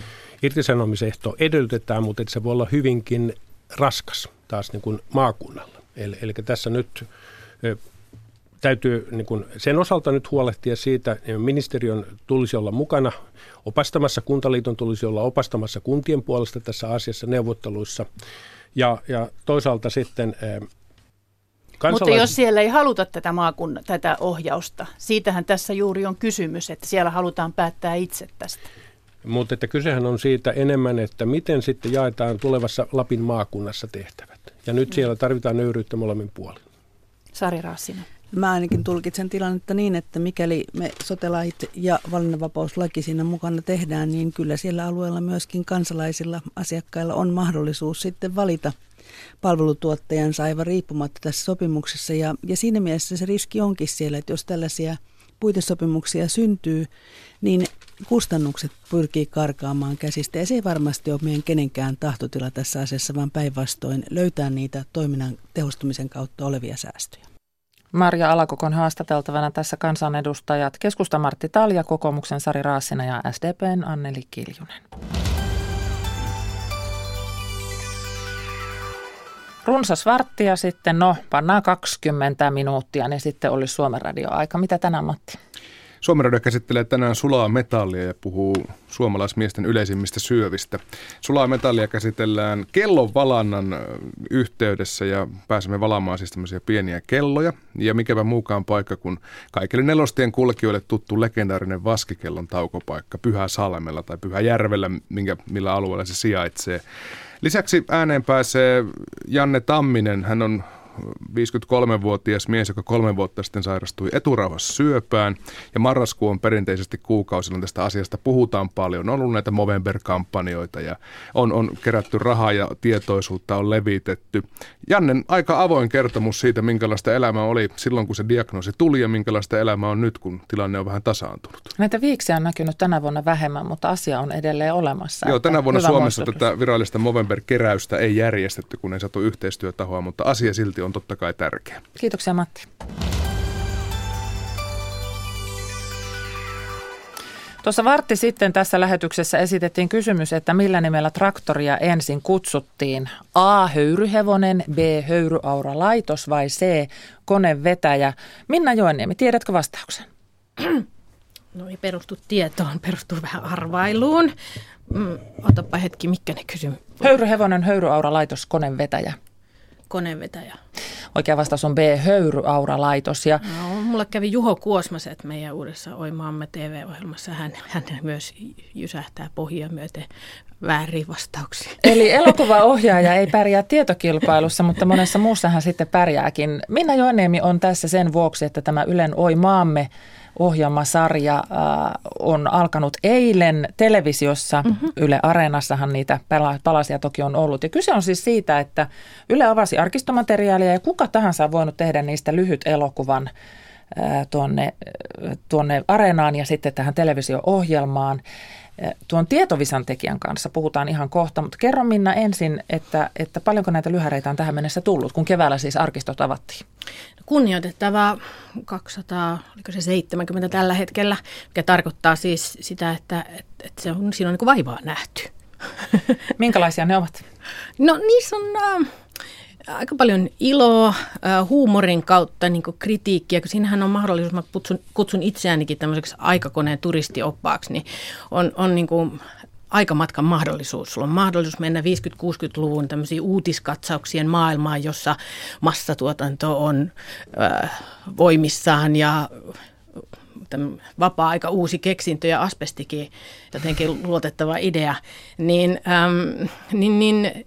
irtisanomisehto edellytetään, mutta se voi olla hyvinkin raskas taas niin kuin maakunnalla. Eli, eli tässä nyt täytyy niin kuin sen osalta nyt huolehtia siitä, että ministeriön tulisi olla mukana opastamassa, kuntaliiton tulisi olla opastamassa kuntien puolesta tässä asiassa neuvotteluissa. Ja, ja toisaalta sitten Kansalais... Mutta jos siellä ei haluta tätä, maakunnan, tätä ohjausta, siitähän tässä juuri on kysymys, että siellä halutaan päättää itse tästä. Mutta että kysehän on siitä enemmän, että miten sitten jaetaan tulevassa Lapin maakunnassa tehtävät. Ja nyt siellä tarvitaan nöyryyttä molemmin puolin. Sari Raassinen. Mä ainakin tulkitsen tilannetta niin, että mikäli me sotelait ja valinnanvapauslaki siinä mukana tehdään, niin kyllä siellä alueella myöskin kansalaisilla asiakkailla on mahdollisuus sitten valita palvelutuottajansa aivan riippumatta tässä sopimuksessa. Ja, ja siinä mielessä se riski onkin siellä, että jos tällaisia puitesopimuksia syntyy, niin kustannukset pyrkii karkaamaan käsistä. Ja se ei varmasti ole meidän kenenkään tahtotila tässä asiassa, vaan päinvastoin löytää niitä toiminnan tehostumisen kautta olevia säästöjä. Marja Alakokon haastateltavana tässä kansanedustajat keskusta Martti Talja, kokoomuksen Sari Raasina ja SDPn Anneli Kiljunen. Runsas varttia sitten, no pannaan 20 minuuttia, niin sitten olisi Suomen radio-aika. Mitä tänään Matti? Suomen Radio käsittelee tänään sulaa metallia ja puhuu suomalaismiesten yleisimmistä syövistä. Sulaa metallia käsitellään kellon valannan yhteydessä ja pääsemme valaamaan siis tämmöisiä pieniä kelloja. Ja mikävä muukaan paikka kuin kaikille nelostien kulkijoille tuttu legendaarinen vaskikellon taukopaikka Pyhä Salmella tai Pyhä Järvellä, minkä, millä alueella se sijaitsee. Lisäksi ääneen pääsee Janne Tamminen. Hän on 53-vuotias mies, joka kolme vuotta sitten sairastui eturauhassa syöpään. Ja marraskuu on perinteisesti kuukausi, tästä asiasta puhutaan paljon. On ollut näitä Movember-kampanjoita ja on, on kerätty rahaa ja tietoisuutta on levitetty. Jannen aika avoin kertomus siitä, minkälaista elämä oli silloin, kun se diagnoosi tuli ja minkälaista elämä on nyt, kun tilanne on vähän tasaantunut. Näitä viiksiä on näkynyt tänä vuonna vähemmän, mutta asia on edelleen olemassa. Joo, tänä vuonna Suomessa muistutus. tätä virallista Movember-keräystä ei järjestetty, kun ei saatu yhteistyötahoa, mutta asia silti on totta kai tärkeä. Kiitoksia Matti. Tuossa vartti sitten tässä lähetyksessä esitettiin kysymys, että millä nimellä traktoria ensin kutsuttiin. A. Höyryhevonen, B. Höyryaura-laitos vai C. Konevetäjä. Minna Joenniemi, tiedätkö vastauksen? No ei perustu tietoon, perustuu vähän arvailuun. Mm, otapa hetki, mikä ne kysymys. Höyryhevonen, Höyryaura-laitos, konevetäjä koneenvetäjä. Oikea vastaus on B, Höyry-Aura-laitos. Ja... No, mulle kävi Juho Kuosmaset meidän uudessa Oimaamme TV-ohjelmassa. Hän, hän myös jysähtää pohjia myöten väärin vastauksia. Eli elokuvaohjaaja ei pärjää tietokilpailussa, mutta monessa muussa hän sitten pärjääkin. Minna Joenniemi on tässä sen vuoksi, että tämä Ylen Oi maamme ohjelmasarja äh, on alkanut eilen televisiossa. Mm-hmm. Yle Areenassahan niitä palasia toki on ollut. Ja kyse on siis siitä, että Yle avasi arkistomateriaalia ja kuka tahansa on voinut tehdä niistä lyhyt elokuvan äh, tuonne, tuonne areenaan ja sitten tähän televisio-ohjelmaan. Äh, tuon tietovisan tekijän kanssa puhutaan ihan kohta, mutta kerro Minna ensin, että, että paljonko näitä lyhäreitä on tähän mennessä tullut, kun keväällä siis arkistot avattiin? kunnioitettava 200, oliko se 70 tällä hetkellä, mikä tarkoittaa siis sitä, että, että, että se on, siinä on niin vaivaa nähty. Minkälaisia ne ovat? No niissä on äh, aika paljon iloa, huumorin kautta niin kritiikkiä, kun siinähän on mahdollisuus, mä kutsun, kutsun itseäänikin tämmöiseksi aikakoneen turistioppaaksi, niin on, on niin kuin aikamatkan mahdollisuus. Sulla on mahdollisuus mennä 50-60-luvun tämmöisiin uutiskatsauksien maailmaan, jossa massatuotanto on äh, voimissaan ja vapaa-aika uusi keksintö ja asbestikin jotenkin luotettava idea, niin, äm, niin, niin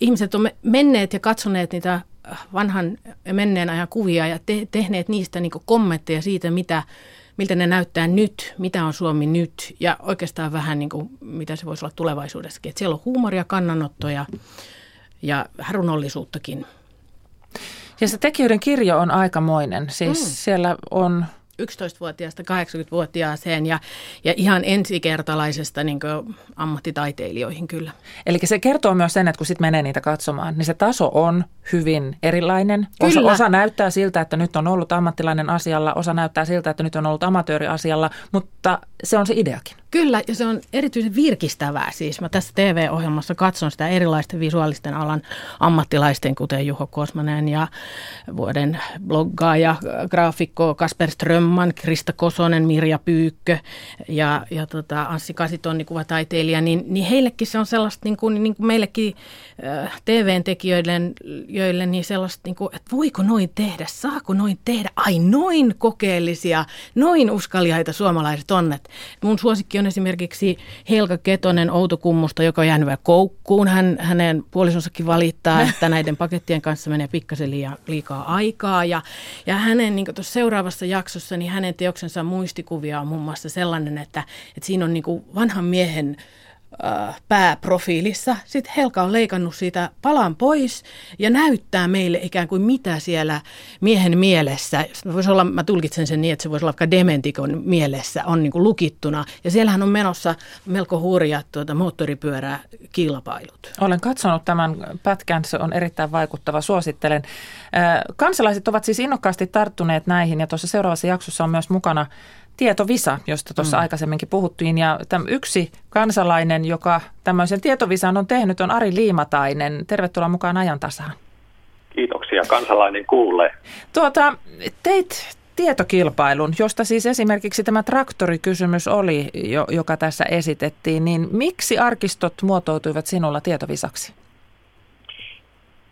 ihmiset on menneet ja katsoneet niitä vanhan menneen ajan kuvia ja te, tehneet niistä niin kommentteja siitä, mitä miltä ne näyttää nyt, mitä on Suomi nyt ja oikeastaan vähän niin kuin, mitä se voisi olla tulevaisuudessakin. Että siellä on huumoria, kannanottoja ja runollisuuttakin. Ja se tekijöiden kirjo on aikamoinen. Siis mm. siellä on 11-vuotiaasta 80-vuotiaaseen ja, ja ihan ensikertalaisesta niin ammattitaiteilijoihin kyllä. Eli se kertoo myös sen, että kun sitten menee niitä katsomaan, niin se taso on hyvin erilainen. Osa, osa näyttää siltä, että nyt on ollut ammattilainen asialla, osa näyttää siltä, että nyt on ollut amatööri asialla, mutta se on se ideakin. Kyllä, ja se on erityisen virkistävää. Siis mä tässä TV-ohjelmassa katson sitä erilaisten visuaalisten alan ammattilaisten, kuten Juho Kosmanen ja vuoden bloggaaja, graafikko Kasper Strömman, Krista Kosonen, Mirja Pyykkö ja, ja tota Anssi Kasitonni kuvataiteilija, niin, niin heillekin se on sellaista, niin kuin, niin kuin meillekin äh, TV-tekijöille, niin sellaista, niin kuin, että voiko noin tehdä, saako noin tehdä, ai noin kokeellisia, noin uskaliaita suomalaiset onnet. Mun suosikki on esimerkiksi Helka Ketonen Outokummusta, joka on jäänyt koukkuun. Hän, hänen puolisonsakin valittaa, että näiden pakettien kanssa menee pikkasen liian, liikaa aikaa. Ja, ja hänen niin tuossa seuraavassa jaksossa, niin hänen teoksensa muistikuvia on muun muassa sellainen, että, että siinä on niin vanhan miehen pääprofiilissa. Sitten Helka on leikannut siitä palan pois ja näyttää meille ikään kuin mitä siellä miehen mielessä, voisi olla, mä tulkitsen sen niin, että se voisi olla vaikka dementikon mielessä, on niin kuin lukittuna. Ja siellähän on menossa melko hurjat tuota, moottoripyörää kilpailut. Olen katsonut tämän pätkän, se on erittäin vaikuttava, suosittelen. Kansalaiset ovat siis innokkaasti tarttuneet näihin ja tuossa seuraavassa jaksossa on myös mukana tietovisa, josta tuossa mm. aikaisemminkin puhuttiin. Ja täm, yksi kansalainen, joka tämmöisen tietovisan on tehnyt, on Ari Liimatainen. Tervetuloa mukaan ajantasaan. Kiitoksia, kansalainen kuulee. Tuota, teit tietokilpailun, josta siis esimerkiksi tämä traktorikysymys oli, joka tässä esitettiin, niin miksi arkistot muotoutuivat sinulla tietovisaksi?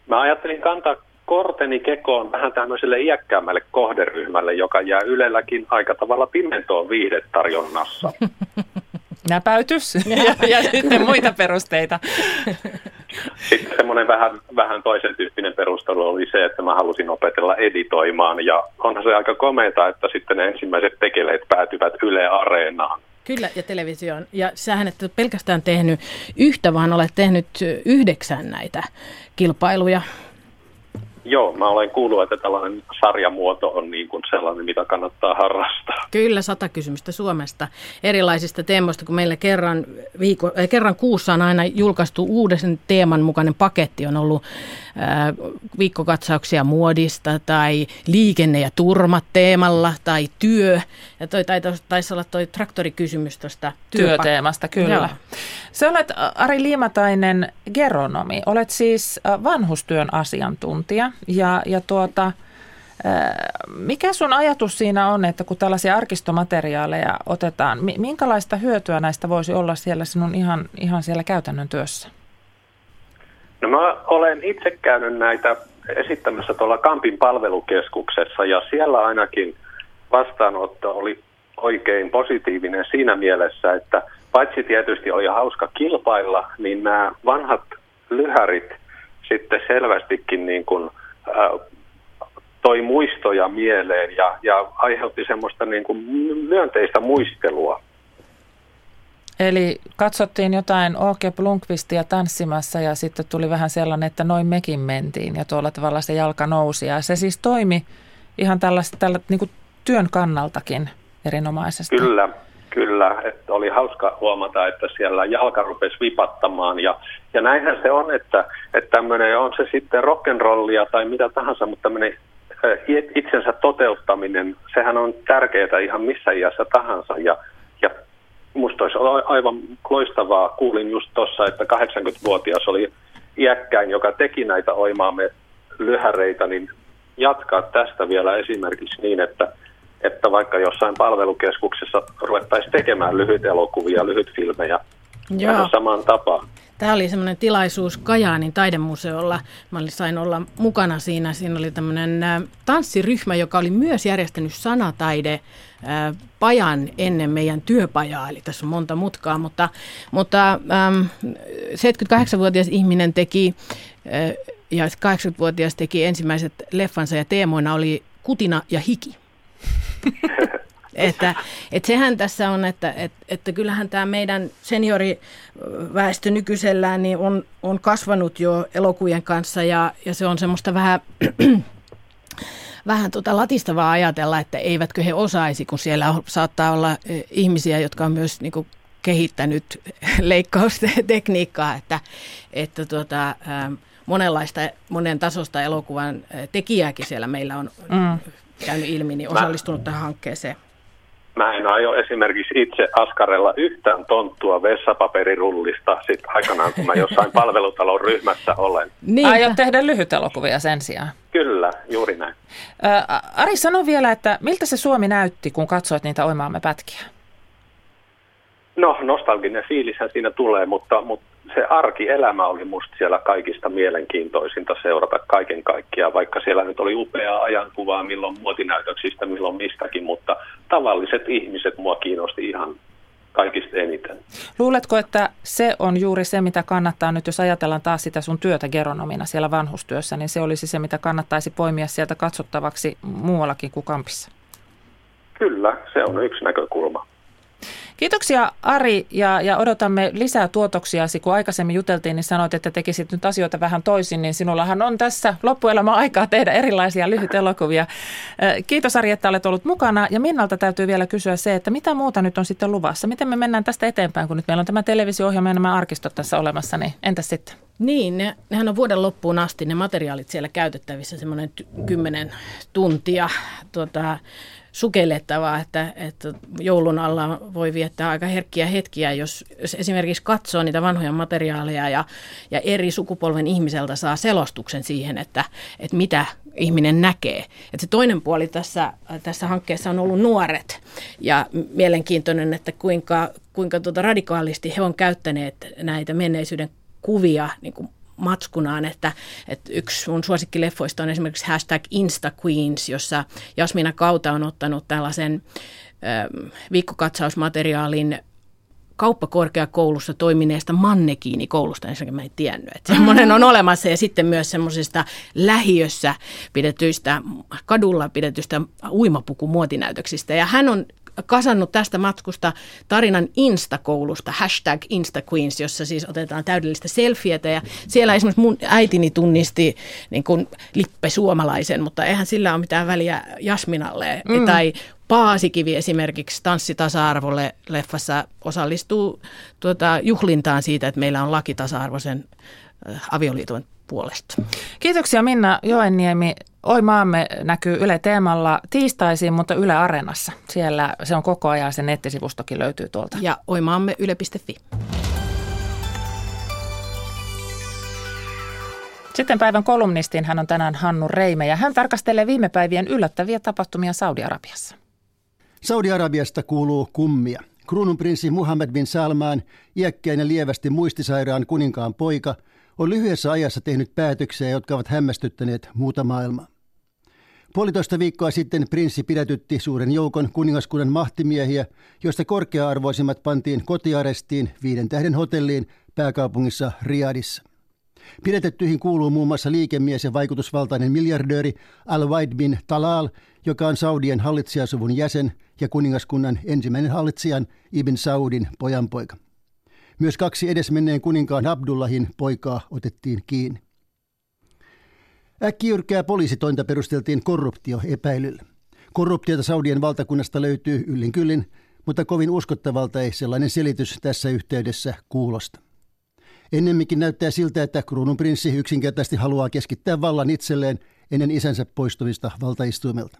Mä ajattelin kantaa korteni kekoon vähän tämmöiselle iäkkäämmälle kohderyhmälle, joka jää Ylelläkin aika tavalla pimentoon viihdetarjonnassa. Näpäytys ja, ja sitten muita perusteita. Sitten semmoinen vähän, vähän toisen tyyppinen perustelu oli se, että mä halusin opetella editoimaan ja onhan se aika komeeta, että sitten ne ensimmäiset tekeleet päätyvät Yle Areenaan. Kyllä, ja televisioon. Ja sähän et pelkästään tehnyt yhtä, vaan olet tehnyt yhdeksän näitä kilpailuja. Joo, mä olen kuullut, että tällainen sarjamuoto on niin kuin sellainen, mitä kannattaa harrastaa. Kyllä, sata kysymystä Suomesta erilaisista teemoista, kun meillä kerran, viiko, äh, kerran kuussa on aina julkaistu uuden teeman mukainen paketti. On ollut viikkokatsauksia muodista tai liikenne ja turmat teemalla tai työ. Ja toi taisi olla toi traktorikysymys tuosta työteemasta, kyllä. Joo. Sä olet Ari Liimatainen geronomi. Olet siis vanhustyön asiantuntija ja, ja tuota, mikä sun ajatus siinä on, että kun tällaisia arkistomateriaaleja otetaan, minkälaista hyötyä näistä voisi olla siellä sinun ihan, ihan siellä käytännön työssä? No mä olen itse käynyt näitä esittämässä tuolla Kampin palvelukeskuksessa ja siellä ainakin vastaanotto oli oikein positiivinen siinä mielessä, että paitsi tietysti oli hauska kilpailla, niin nämä vanhat lyhärit sitten selvästikin niin kuin – toi muistoja mieleen ja, ja aiheutti semmoista niin kuin myönteistä muistelua. Eli katsottiin jotain Åke Blunkvistia tanssimassa ja sitten tuli vähän sellainen, että noin mekin mentiin ja tuolla tavalla se jalka nousi. Ja se siis toimi ihan tällaista, tällä, niin kuin työn kannaltakin erinomaisesti. Kyllä, Kyllä, että oli hauska huomata, että siellä jalka rupesi vipattamaan ja, ja näinhän se on, että, että tämmöinen on se sitten rock'n'rollia tai mitä tahansa, mutta tämmöinen itsensä toteuttaminen, sehän on tärkeää ihan missä iässä tahansa ja musta olisi aivan loistavaa, kuulin just tuossa, että 80-vuotias oli iäkkäin, joka teki näitä oimaamme lyhäreitä, niin jatkaa tästä vielä esimerkiksi niin, että että vaikka jossain palvelukeskuksessa ruvettaisiin tekemään lyhyt elokuvia, lyhyt filmejä Joo. samaan tapaan. Tämä oli semmoinen tilaisuus Kajaanin taidemuseolla. Mä sain olla mukana siinä. Siinä oli tämmöinen tanssiryhmä, joka oli myös järjestänyt sanataide pajan ennen meidän työpajaa, eli tässä on monta mutkaa, mutta, mutta ähm, 78-vuotias ihminen teki ja 80-vuotias teki ensimmäiset leffansa ja teemoina oli kutina ja hiki. että, että sehän tässä on, että, että, että kyllähän tämä meidän senioriväestö nykyisellään niin on, on kasvanut jo elokuvien kanssa ja, ja se on semmoista vähän vähän tuota latistavaa ajatella, että eivätkö he osaisi, kun siellä saattaa olla ihmisiä, jotka on myös niin kuin, kehittänyt leikkaustekniikkaa, että, että tuota, monenlaista, monen tasosta elokuvan tekijääkin siellä meillä on mm käynyt ilmi, niin osallistunut mä, tähän hankkeeseen? Mä en aio esimerkiksi itse askarella yhtään tonttua vessapaperirullista sit aikanaan, kun mä jossain palvelutalon ryhmässä olen. Niin. Aiot tehdä lyhytelokuvia sen sijaan? Kyllä, juuri näin. Ä, Ari, sano vielä, että miltä se Suomi näytti, kun katsoit niitä oimaamme pätkiä? No, nostalginen fiilishän siinä tulee, mutta, mutta se arkielämä oli musta siellä kaikista mielenkiintoisinta seurata kaiken kaikkiaan, vaikka siellä nyt oli upeaa ajankuvaa milloin muotinäytöksistä, milloin mistäkin, mutta tavalliset ihmiset mua kiinnosti ihan kaikista eniten. Luuletko, että se on juuri se, mitä kannattaa nyt, jos ajatellaan taas sitä sun työtä geronomina siellä vanhustyössä, niin se olisi se, mitä kannattaisi poimia sieltä katsottavaksi muuallakin kuin kampissa? Kyllä, se on yksi näkökulma. Kiitoksia Ari ja, ja odotamme lisää tuotoksiasi. Kun aikaisemmin juteltiin, niin sanoit, että tekisit nyt asioita vähän toisin, niin sinullahan on tässä loppuelämä aikaa tehdä erilaisia lyhytelokuvia. Kiitos Ari, että olet ollut mukana. Ja Minnalta täytyy vielä kysyä se, että mitä muuta nyt on sitten luvassa? Miten me mennään tästä eteenpäin, kun nyt meillä on tämä televisio-ohjelma ja nämä arkistot tässä olemassa, niin entäs sitten? Niin, ne, nehän on vuoden loppuun asti ne materiaalit siellä käytettävissä semmoinen kymmenen tuntia. Tuota, sukellettavaa, että, että joulun alla voi viettää aika herkkiä hetkiä, jos, jos esimerkiksi katsoo niitä vanhoja materiaaleja ja, ja eri sukupolven ihmiseltä saa selostuksen siihen, että, että mitä ihminen näkee. Että se toinen puoli tässä, tässä hankkeessa on ollut nuoret ja mielenkiintoinen, että kuinka, kuinka tuota radikaalisti he on käyttäneet näitä menneisyyden kuvia niin kuin matskunaan, että, että yksi mun suosikkileffoista on esimerkiksi hashtag InstaQueens, jossa Jasmina Kauta on ottanut tällaisen ö, viikkokatsausmateriaalin kauppakorkeakoulussa toimineesta mannekiinikoulusta, ensinnäkin mä en tiennyt, että semmoinen on olemassa. Ja sitten myös semmoisista lähiössä pidetyistä, kadulla pidetyistä uimapukumuotinäytöksistä. Ja hän on kasannut tästä matkusta tarinan Instakoulusta, hashtag InstaQueens, jossa siis otetaan täydellistä selfietä. Ja siellä esimerkiksi mun äitini tunnisti niin kuin lippe suomalaisen, mutta eihän sillä ole mitään väliä Jasminalle. Mm. Tai Paasikivi esimerkiksi Tanssitasa-arvolle leffassa osallistuu tuota, juhlintaan siitä, että meillä on laki tasa-arvoisen avioliiton puolesta. Kiitoksia Minna Joenniemi. Oi maamme näkyy Yle Teemalla tiistaisin, mutta Yle Areenassa. Siellä se on koko ajan, se nettisivustokin löytyy tuolta. Ja oi maamme yle.fi. Sitten päivän kolumnistin hän on tänään Hannu Reime ja hän tarkastelee viime päivien yllättäviä tapahtumia Saudi-Arabiassa. Saudi-Arabiasta kuuluu kummia. Kruununprinssi Muhammed bin Salman, iäkkäin ja lievästi muistisairaan kuninkaan poika – on lyhyessä ajassa tehnyt päätöksiä, jotka ovat hämmästyttäneet muuta maailmaa. Puolitoista viikkoa sitten prinssi pidätytti suuren joukon kuningaskunnan mahtimiehiä, joista korkea-arvoisimmat pantiin kotiarestiin viiden tähden hotelliin pääkaupungissa Riadissa. Pidetettyihin kuuluu muun muassa liikemies ja vaikutusvaltainen miljardööri Al-Waid bin Talal, joka on Saudien hallitsijasuvun jäsen ja kuningaskunnan ensimmäinen hallitsijan Ibn Saudin pojanpoika. Myös kaksi edesmenneen kuninkaan Abdullahin poikaa otettiin kiinni. Äkkiyrkää poliisitointa perusteltiin korruptioepäilyllä. Korruptiota Saudien valtakunnasta löytyy yllin kyllin, mutta kovin uskottavalta ei sellainen selitys tässä yhteydessä kuulosta. Ennemminkin näyttää siltä, että kruununprinssi yksinkertaisesti haluaa keskittää vallan itselleen ennen isänsä poistumista valtaistuimelta.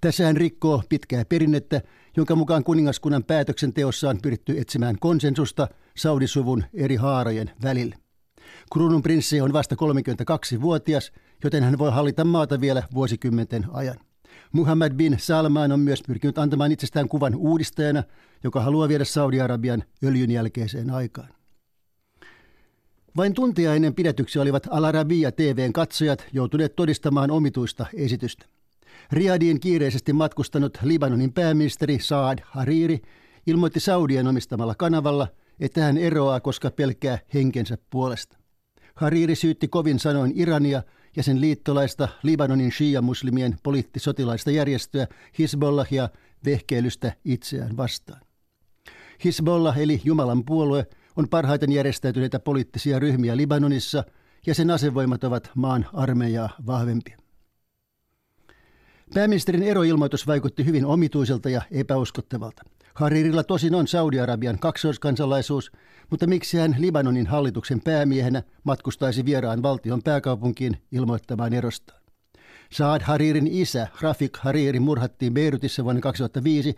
Tässä hän rikkoo pitkää perinnettä, jonka mukaan kuningaskunnan päätöksenteossa on pyritty etsimään konsensusta Saudisuvun eri haarojen välille. Kruununprinssi on vasta 32-vuotias, joten hän voi hallita maata vielä vuosikymmenten ajan. Muhammad bin Salman on myös pyrkinyt antamaan itsestään kuvan uudistajana, joka haluaa viedä Saudi-Arabian öljyn jälkeiseen aikaan. Vain tuntia ennen pidätyksiä olivat Al Arabiya TVn katsojat joutuneet todistamaan omituista esitystä. Riadiin kiireisesti matkustanut Libanonin pääministeri Saad Hariri ilmoitti Saudien omistamalla kanavalla, että hän eroaa, koska pelkää henkensä puolesta. Hariri syytti kovin sanoin Irania ja sen liittolaista Libanonin shia-muslimien poliittisotilaista järjestöä Hisbollahia vehkeilystä itseään vastaan. Hisbollah eli Jumalan puolue on parhaiten järjestäytyneitä poliittisia ryhmiä Libanonissa ja sen asevoimat ovat maan armeijaa vahvempia. Pääministerin eroilmoitus vaikutti hyvin omituiselta ja epäuskottavalta. Haririlla tosin on Saudi-Arabian kaksoiskansalaisuus, mutta miksi hän Libanonin hallituksen päämiehenä matkustaisi vieraan valtion pääkaupunkiin ilmoittamaan erostaan? Saad Haririn isä Rafik Hariri murhattiin Beirutissa vuonna 2005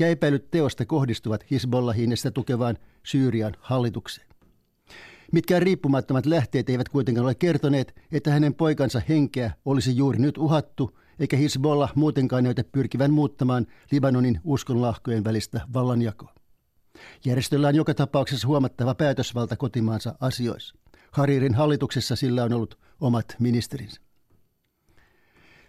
ja epäilyt teosta kohdistuvat Hisbollahiin ja tukevaan Syyrian hallitukseen. Mitkään riippumattomat lähteet eivät kuitenkaan ole kertoneet, että hänen poikansa henkeä olisi juuri nyt uhattu eikä Hezbollah muutenkaan näytä pyrkivän muuttamaan Libanonin uskonlahkojen välistä vallanjakoa. Järjestöllä on joka tapauksessa huomattava päätösvalta kotimaansa asioissa. Haririn hallituksessa sillä on ollut omat ministerinsä.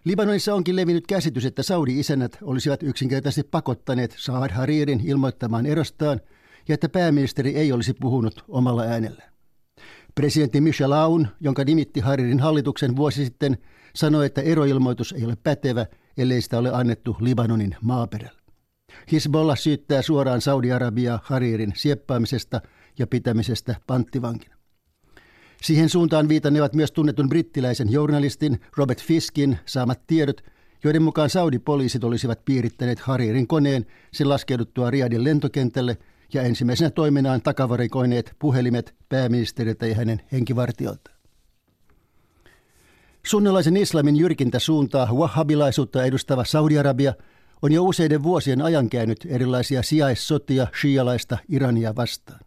Libanonissa onkin levinnyt käsitys, että Saudi-isännät olisivat yksinkertaisesti pakottaneet Saad Haririn ilmoittamaan erostaan ja että pääministeri ei olisi puhunut omalla äänellään. Presidentti Michel Aoun, jonka nimitti Haririn hallituksen vuosi sitten, sanoi, että eroilmoitus ei ole pätevä, ellei sitä ole annettu Libanonin maaperällä. Hisbollah syyttää suoraan Saudi-Arabiaa Haririn sieppaamisesta ja pitämisestä panttivankina. Siihen suuntaan viitannevat myös tunnetun brittiläisen journalistin Robert Fiskin saamat tiedot, joiden mukaan Saudi-poliisit olisivat piirittäneet Haririn koneen sen laskeuduttua Riadin lentokentälle ja ensimmäisenä toimenaan takavarikoineet puhelimet pääministeriltä ja hänen henkivartiolta. Sunnalaisen islamin jyrkintä suuntaa wahhabilaisuutta edustava Saudi-Arabia on jo useiden vuosien ajan käynyt erilaisia sijaissotia shialaista Irania vastaan.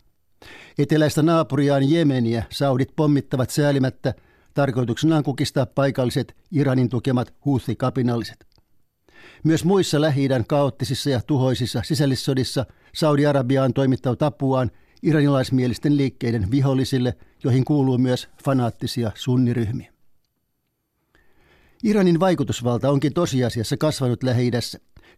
Eteläistä naapuriaan Jemeniä saudit pommittavat säälimättä tarkoituksenaan kukistaa paikalliset Iranin tukemat Houthi-kapinalliset. Myös muissa lähi kaoottisissa ja tuhoisissa sisällissodissa Saudi-Arabia on toimittanut apuaan iranilaismielisten liikkeiden vihollisille, joihin kuuluu myös fanaattisia sunniryhmiä. Iranin vaikutusvalta onkin tosiasiassa kasvanut lähi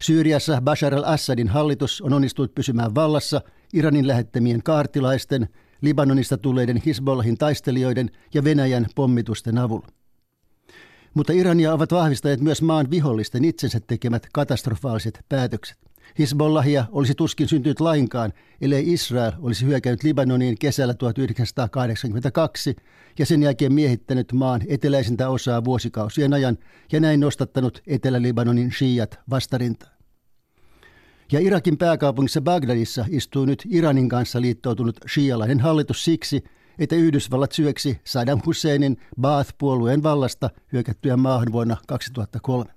Syyriassa Bashar al-Assadin hallitus on onnistunut pysymään vallassa Iranin lähettämien kaartilaisten, Libanonista tulleiden Hisbollahin taistelijoiden ja Venäjän pommitusten avulla. Mutta Irania ovat vahvistaneet myös maan vihollisten itsensä tekemät katastrofaaliset päätökset. Hisbollahia olisi tuskin syntynyt lainkaan, ellei Israel olisi hyökännyt Libanoniin kesällä 1982 ja sen jälkeen miehittänyt maan eteläisintä osaa vuosikausien ajan ja näin nostattanut Etelä-Libanonin shiat vastarintaan. Ja Irakin pääkaupungissa Bagdadissa istuu nyt Iranin kanssa liittoutunut shialainen hallitus siksi, että Yhdysvallat syöksi Saddam Husseinin Baath-puolueen vallasta hyökättyä maahan vuonna 2003.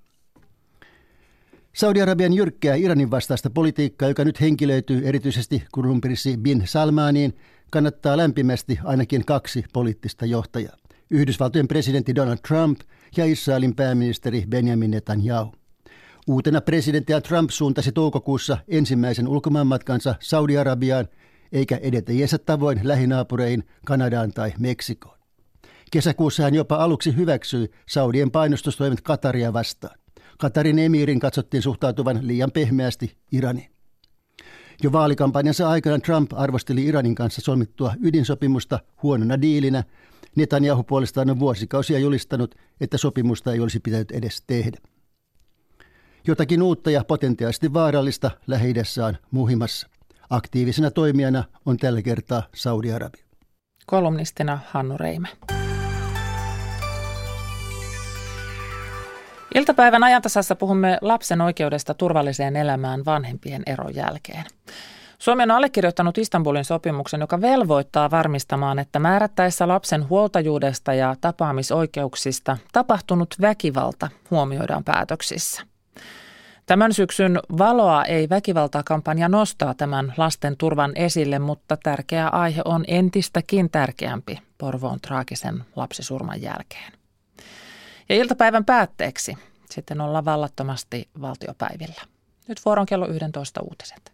Saudi-Arabian jyrkkää Iranin vastaista politiikkaa, joka nyt henkilöityy erityisesti kruunprinssi bin Salmaniin, kannattaa lämpimästi ainakin kaksi poliittista johtajaa. Yhdysvaltojen presidentti Donald Trump ja Israelin pääministeri Benjamin Netanyahu. Uutena presidenttiä Trump suuntasi toukokuussa ensimmäisen ulkomaanmatkansa Saudi-Arabiaan, eikä edetäjiensä tavoin lähinaapureihin Kanadaan tai Meksikoon. Kesäkuussa hän jopa aluksi hyväksyi Saudien painostustoimet Kataria vastaan. Katarin emiirin katsottiin suhtautuvan liian pehmeästi Iraniin. Jo vaalikampanjansa aikana Trump arvosteli Iranin kanssa solmittua ydinsopimusta huonona diilinä. Netanyahu puolestaan on vuosikausia julistanut, että sopimusta ei olisi pitänyt edes tehdä. Jotakin uutta ja potentiaalisesti vaarallista lähi on muhimassa. Aktiivisena toimijana on tällä kertaa Saudi-Arabia. Kolumnistina Hannu Reime. Iltapäivän ajantasassa puhumme lapsen oikeudesta turvalliseen elämään vanhempien eron jälkeen. Suomi on allekirjoittanut Istanbulin sopimuksen, joka velvoittaa varmistamaan, että määrättäessä lapsen huoltajuudesta ja tapaamisoikeuksista tapahtunut väkivalta huomioidaan päätöksissä. Tämän syksyn Valoa ei väkivaltaa-kampanja nostaa tämän lasten turvan esille, mutta tärkeä aihe on entistäkin tärkeämpi Porvoon traagisen lapsisurman jälkeen. Ja iltapäivän päätteeksi sitten ollaan vallattomasti valtiopäivillä. Nyt vuoron kello 11 uutiset.